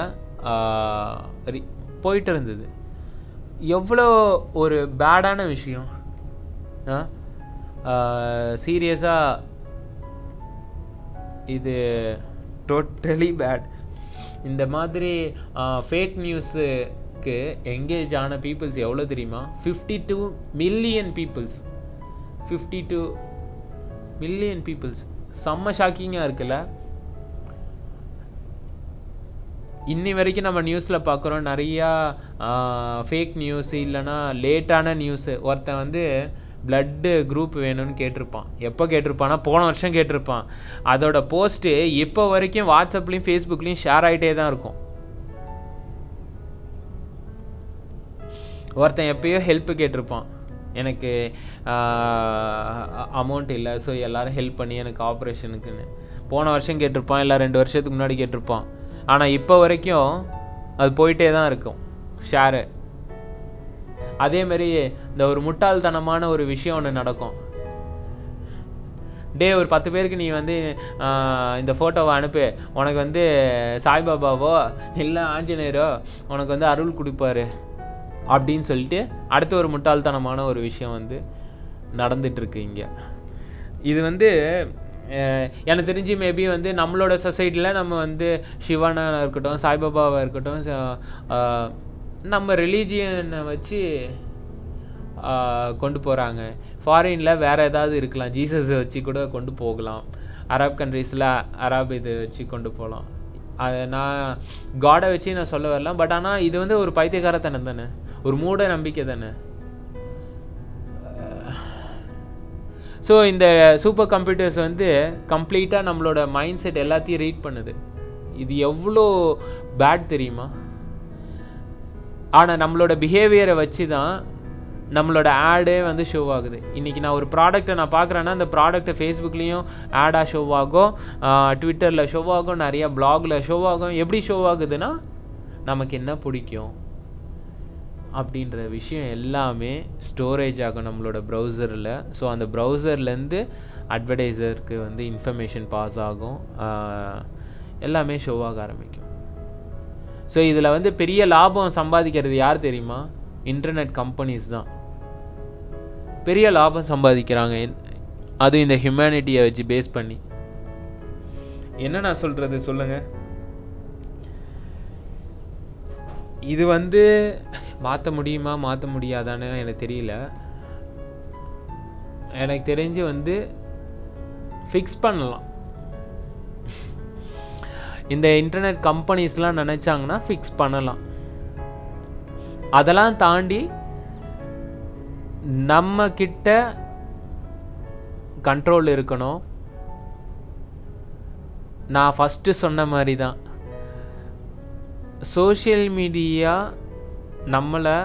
போயிட்டு இருந்தது. எவ்வளோ ஒரு பேடான விஷயம். சீரியஸாக இது டோட்டலி பேட் இந்த மாதிரி ஃபேக் நியூஸுக்கு எங்கேஜ் ஆன பீப்புள்ஸ் எவ்வளோ தெரியுமா? Fifty two million peoples fifty two million peoples செம்ம ஷாக்கிங்காக இருக்குல்ல? இன்னி வரைக்கும் நம்ம நியூஸில் பார்க்குறோம் நிறையா ஃபேக் நியூஸ் இல்லைன்னா லேட்டான நியூஸு ஒருத்தன் வந்து பிளட்டு குரூப் வேணும்னு கேட்டிருப்பான். எப்போ கேட்டிருப்பான்னா போன வருஷம் கேட்டிருப்பான். அதோட போஸ்ட்டு இப்போ வரைக்கும் வாட்ஸ்அப்லேயும் ஃபேஸ்புக்லேயும் ஷேர் ஆகிட்டே தான் இருக்கும். ஒருத்தன் எப்பயோ ஹெல்ப் கேட்டிருப்பான். எனக்கு அமௌண்ட் இல்லை ஸோ எல்லாரும் ஹெல்ப் பண்ணி எனக்கு ஆப்ரேஷனுக்குன்னு போன வருஷம் கேட்டிருப்பான் இல்லை ரெண்டு வருஷத்துக்கு முன்னாடி கேட்டிருப்பான். ஆனால் இப்போ வரைக்கும் அது போயிட்டே தான் இருக்கும். ஷேரு அதே மாதிரி இந்த ஒரு முட்டாள்தனமான ஒரு விஷயம் ஒன்று நடக்கும். டே ஒரு பத்து பேருக்கு நீ வந்து இந்த ஃபோட்டோவை அனுப்பு. உனக்கு வந்து சாய்பாபாவோ இல்லை ஆஞ்சநேயரோ உனக்கு வந்து அருள் கொடுப்பாரு. அப்படின்னு சொல்லிட்டு அடுத்த ஒரு முட்டாள்தனமான ஒரு விஷயம் வந்து நடந்துட்டு இருக்கு இங்க. இது வந்து எனக்கு தெரிஞ்சு மேபி வந்து நம்மளோட சொசைட்டியில் நம்ம வந்து சிவனா இருக்கட்டும் சாய்பாபாவா இருக்கட்டும் நம்ம ரிலீஜியனை வச்சு கொண்டு போறாங்க. ஃபாரின்ல வேற ஏதாவது இருக்கலாம். ஜீசஸை வச்சு கூட கொண்டு போகலாம். அரப் கண்ட்ரீஸ்ல அராப் இது வச்சு கொண்டு போகலாம் அதை நான் காடை வச்சு நான் சொல்ல வரலாம். பட் ஆனால் இது வந்து ஒரு பைத்தியகாரத்தனம் தானே? ஒரு மூட நம்பிக்கை தானே? ஸோ இந்த சூப்பர் கம்ப்யூட்டர்ஸ் வந்து கம்ப்ளீட்டாக நம்மளோட மைண்ட் செட் எல்லாத்தையும் ரீட் பண்ணுது. இது எவ்வளோ பேட் தெரியுமா? ஆனால் நம்மளோட பிஹேவியரை வச்சு தான் நம்மளோட ஆடே வந்து ஷோ ஆகுது. இன்னைக்கு நான் ஒரு ப்ராடக்ட்டை நான் பார்க்குறேன்னா அந்த ப்ராடக்ட்டை ஃபேஸ்புக்லேயும் ஆடாக ஷோ ஆகும் ட்விட்டரில் ஷோ ஆகும் நிறைய பிளாகில் ஷோ ஆகும். எப்படி ஷோ ஆகுதுன்னா நமக்கு என்ன பிடிக்கும் அப்படின்ற விஷயம் எல்லாமே ஸ்டோரேஜ் ஆகும் நம்மளோட ப்ரௌசரில் ஸோ அந்த ப்ரௌசர்லேருந்து அட்வர்டைசருக்கு வந்து இன்ஃபர்மேஷன் பாஸ் ஆகும் எல்லாமே ஷோ ஆக ஆரம்பிக்கும். ஸோ இதில் வந்து பெரிய லாபம் சம்பாதிக்கிறது யார் தெரியுமா? இன்டர்நெட் கம்பெனிஸ் தான். பெரிய லாபம் சம்பாதிக்கிறாங்க. அதுவும் இந்த ஹியூமனிட்டியை வச்சு பேஸ் பண்ணி. என்ன நான் சொல்றது? சொல்லுங்க. இது வந்து மாற்ற முடியுமா? மாற்ற முடியாதான்னு எனக்கு தெரியல. எனக்கு தெரிஞ்சு வந்து ஃபிக்ஸ் பண்ணலாம். இந்த இன்டர்நெட் கம்பெனிஸ்லாம் நினைச்சாங்கன்னா ஃபிக்ஸ் பண்ணலாம். அதெல்லாம் தாண்டி நம்ம கிட்ட கண்ட்ரோல் இருக்கணும். நான் ஃபஸ்ட்டு சொன்ன மாதிரி தான் சோஷியல் மீடியா நம்மளை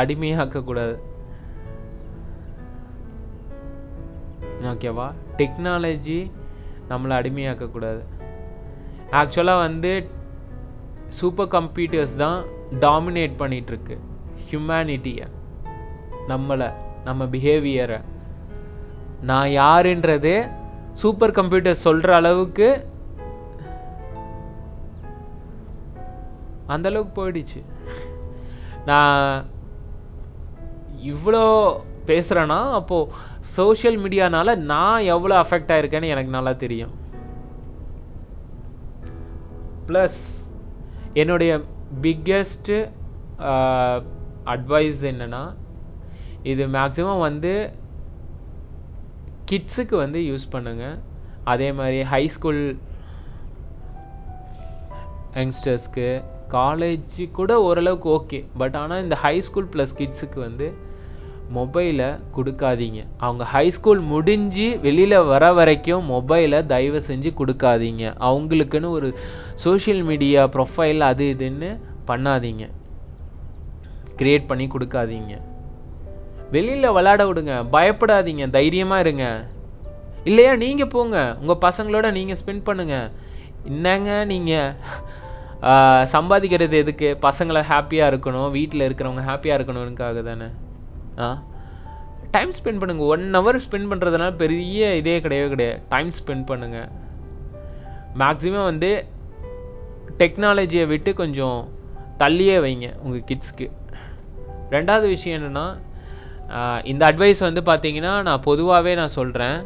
அடிமையாக்கக்கூடாது ஓகேவா டெக்னாலஜி நம்மளை அடிமையாக்கக்கூடாது ஆக்சுவலாக வந்து சூப்பர் கம்ப்யூட்டர்ஸ் தான் டாமினேட் பண்ணிகிட்ருக்கு ஹியூமனிட்டியை நம்மளை நம்ம பிஹேவியரை நான் யாருன்றதே சூப்பர் கம்ப்யூட்டர் சொல்கிற அளவுக்கு அந்த அளவுக்கு போயிடுச்சு. நான் இவ்வளோ பேசுகிறேன்னா அப்போது சோஷியல் மீடியானால நான் எவ்வளோ அஃபெக்ட் ஆயிருக்கேன்னு எனக்கு நல்லா தெரியும். ப்ளஸ் என்னுடைய பிக்கெஸ்ட் அட்வைஸ் uh, என்னன்னா இது மேக்ஸிமம் வந்து கிட்ஸுக்கு வந்து யூஸ் பண்ணுங்க. அதே மாதிரி ஹை ஸ்கூல் யங்ஸ்டர்ஸ்க்கு காலேஜ் கூட ஓரளவுக்கு ஓகே பட் ஆனால் இந்த ஹை ஸ்கூல் ப்ளஸ் கிட்ஸுக்கு வந்து மொபைலை கொடுக்காதீங்க. அவங்க ஹை ஸ்கூல் முடிஞ்சு வெளியில் வர வரைக்கும் மொபைலை தயவு செஞ்சு கொடுக்காதீங்க. அவங்களுக்குன்னு ஒரு சோஷியல் மீடியா ப்ரொஃபைல் அது இதுன்னு பண்ணாதீங்க. கிரியேட் பண்ணி கொடுக்காதீங்க. வெளியில் விளாட விடுங்க. பயப்படாதீங்க. தைரியமாக இருங்க. இல்லையா? நீங்கள் போங்க. உங்கள் பசங்களோட நீங்கள் ஸ்பெண்ட் பண்ணுங்க. என்னங்க நீங்கள் சம்பாதிக்கிறது எதுக்கு? பசங்களை ஹாப்பியாக இருக்கணும். வீட்டில் இருக்கிறவங்க ஹாப்பியாக இருக்கணும்னுக்காக தானே. டைம் ஸ்பெண்ட் பண்ணுங்க. ஒன் ஹவர் ஸ்பெண்ட் பண்ணுறதுனால பெரிய இதே கிடையவே கிடையாது. டைம் ஸ்பெண்ட் பண்ணுங்க. மேக்ஸிமம் வந்து டெக்னாலஜியை விட்டு கொஞ்சம் தள்ளியே வைங்க உங்கள் கிட்ஸ்க்கு ரெண்டாவது விஷயம் என்னென்னா இந்த அட்வைஸ் வந்து பார்த்தீங்கன்னா நான் பொதுவாகவே நான் சொல்கிறேன்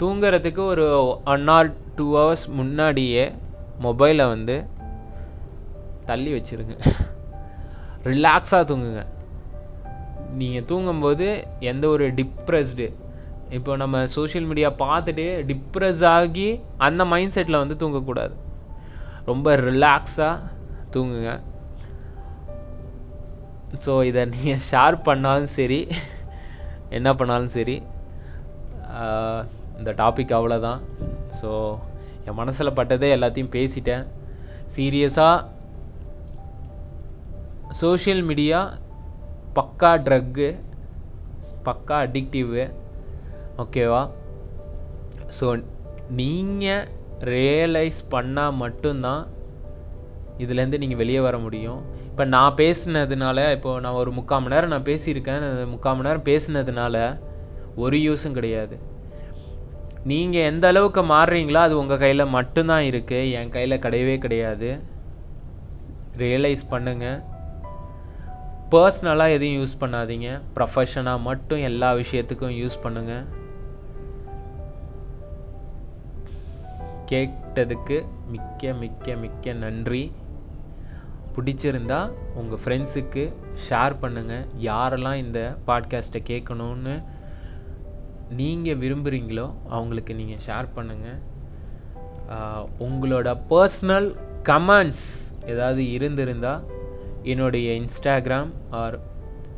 தூங்குறதுக்கு ஒரு ஒன் ஆர் டூ ஹவர்ஸ் முன்னாடியே மொபைலை வந்து தள்ளி வச்சிருங்க. ரிலாக்ஸாக தூங்குங்க. நீங்கள் தூங்கும்போது எந்த ஒரு டிப்ரெஸ்டு இப்போ நம்ம சோஷியல் மீடியா பார்த்துட்டு டிப்ரெஸ் ஆகி அந்த மைண்ட் செட்டில் வந்து தூங்கக்கூடாது. ரொம்ப ரிலாக்ஸாக தூங்குங்க. ஸோ இதை நீங்கள் ஷேர் பண்ணாலும் சரி என்ன பண்ணாலும் சரி இந்த டாபிக் அவ்வளோதான் ஸோ என் மனசில் பட்டதே எல்லாத்தையும் பேசிட்டேன். சீரியஸாக சோஷியல் மீடியா பக்கா ட்ரக்கு பக்கா அடிக்டிவு ஓகேவா ஸோ நீங்கள் ரியலைஸ் பண்ணால் மட்டும்தான் இதுலேருந்து நீங்கள் வெளியே வர முடியும். இப்போ நான் பேசினதுனால இப்போ நான் ஒரு முக்கால் மணி நேரம் நான் பேசியிருக்கேன். அந்த முக்கால் மணி நேரம் பேசினதுனால ஒரு யூஸும் கிடையாது. நீங்கள் எந்த அளவுக்கு மாறுறீங்களோ அது உங்கள் கையில் மட்டும்தான் இருக்குது என் கையில் கிடையவே கிடையாது. ரியலைஸ் பண்ணுங்கள் பர்சனலாக எதையும் யூஸ் பண்ணாதீங்க. ப்ரொஃபஷனாக மட்டும் எல்லா விஷயத்துக்கும் யூஸ் பண்ணுங்கள் கேட்டதுக்கு மிக்க மிக்க மிக்க நன்றி. பிடிச்சிருந்தா உங்கள் ஃப்ரெண்ட்ஸுக்கு ஷேர் பண்ணுங்கள் யாரெல்லாம் இந்த பாட்காஸ்ட்டை கேட்கணுன்னு நீங்கள் விரும்புகிறீங்களோ அவங்களுக்கு நீங்கள் ஷேர் பண்ணுங்கள் உங்களோட பர்சனல் கமெண்ட்ஸ் ஏதாவது இருந்திருந்தால் என்னுடைய இன்ஸ்டாகிராம் ஆர்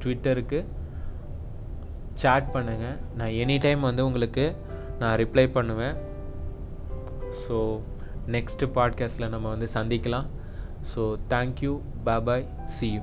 ட்விட்டருக்கு சேட் பண்ணுங்கள் நான் எனி டைம் வந்து உங்களுக்கு நான் ரிப்ளை பண்ணுவேன். ஸோ நெக்ஸ்ட் பாட்காஸ்ட்டில் நம்ம வந்து சந்திக்கலாம். So thank you bye bye see you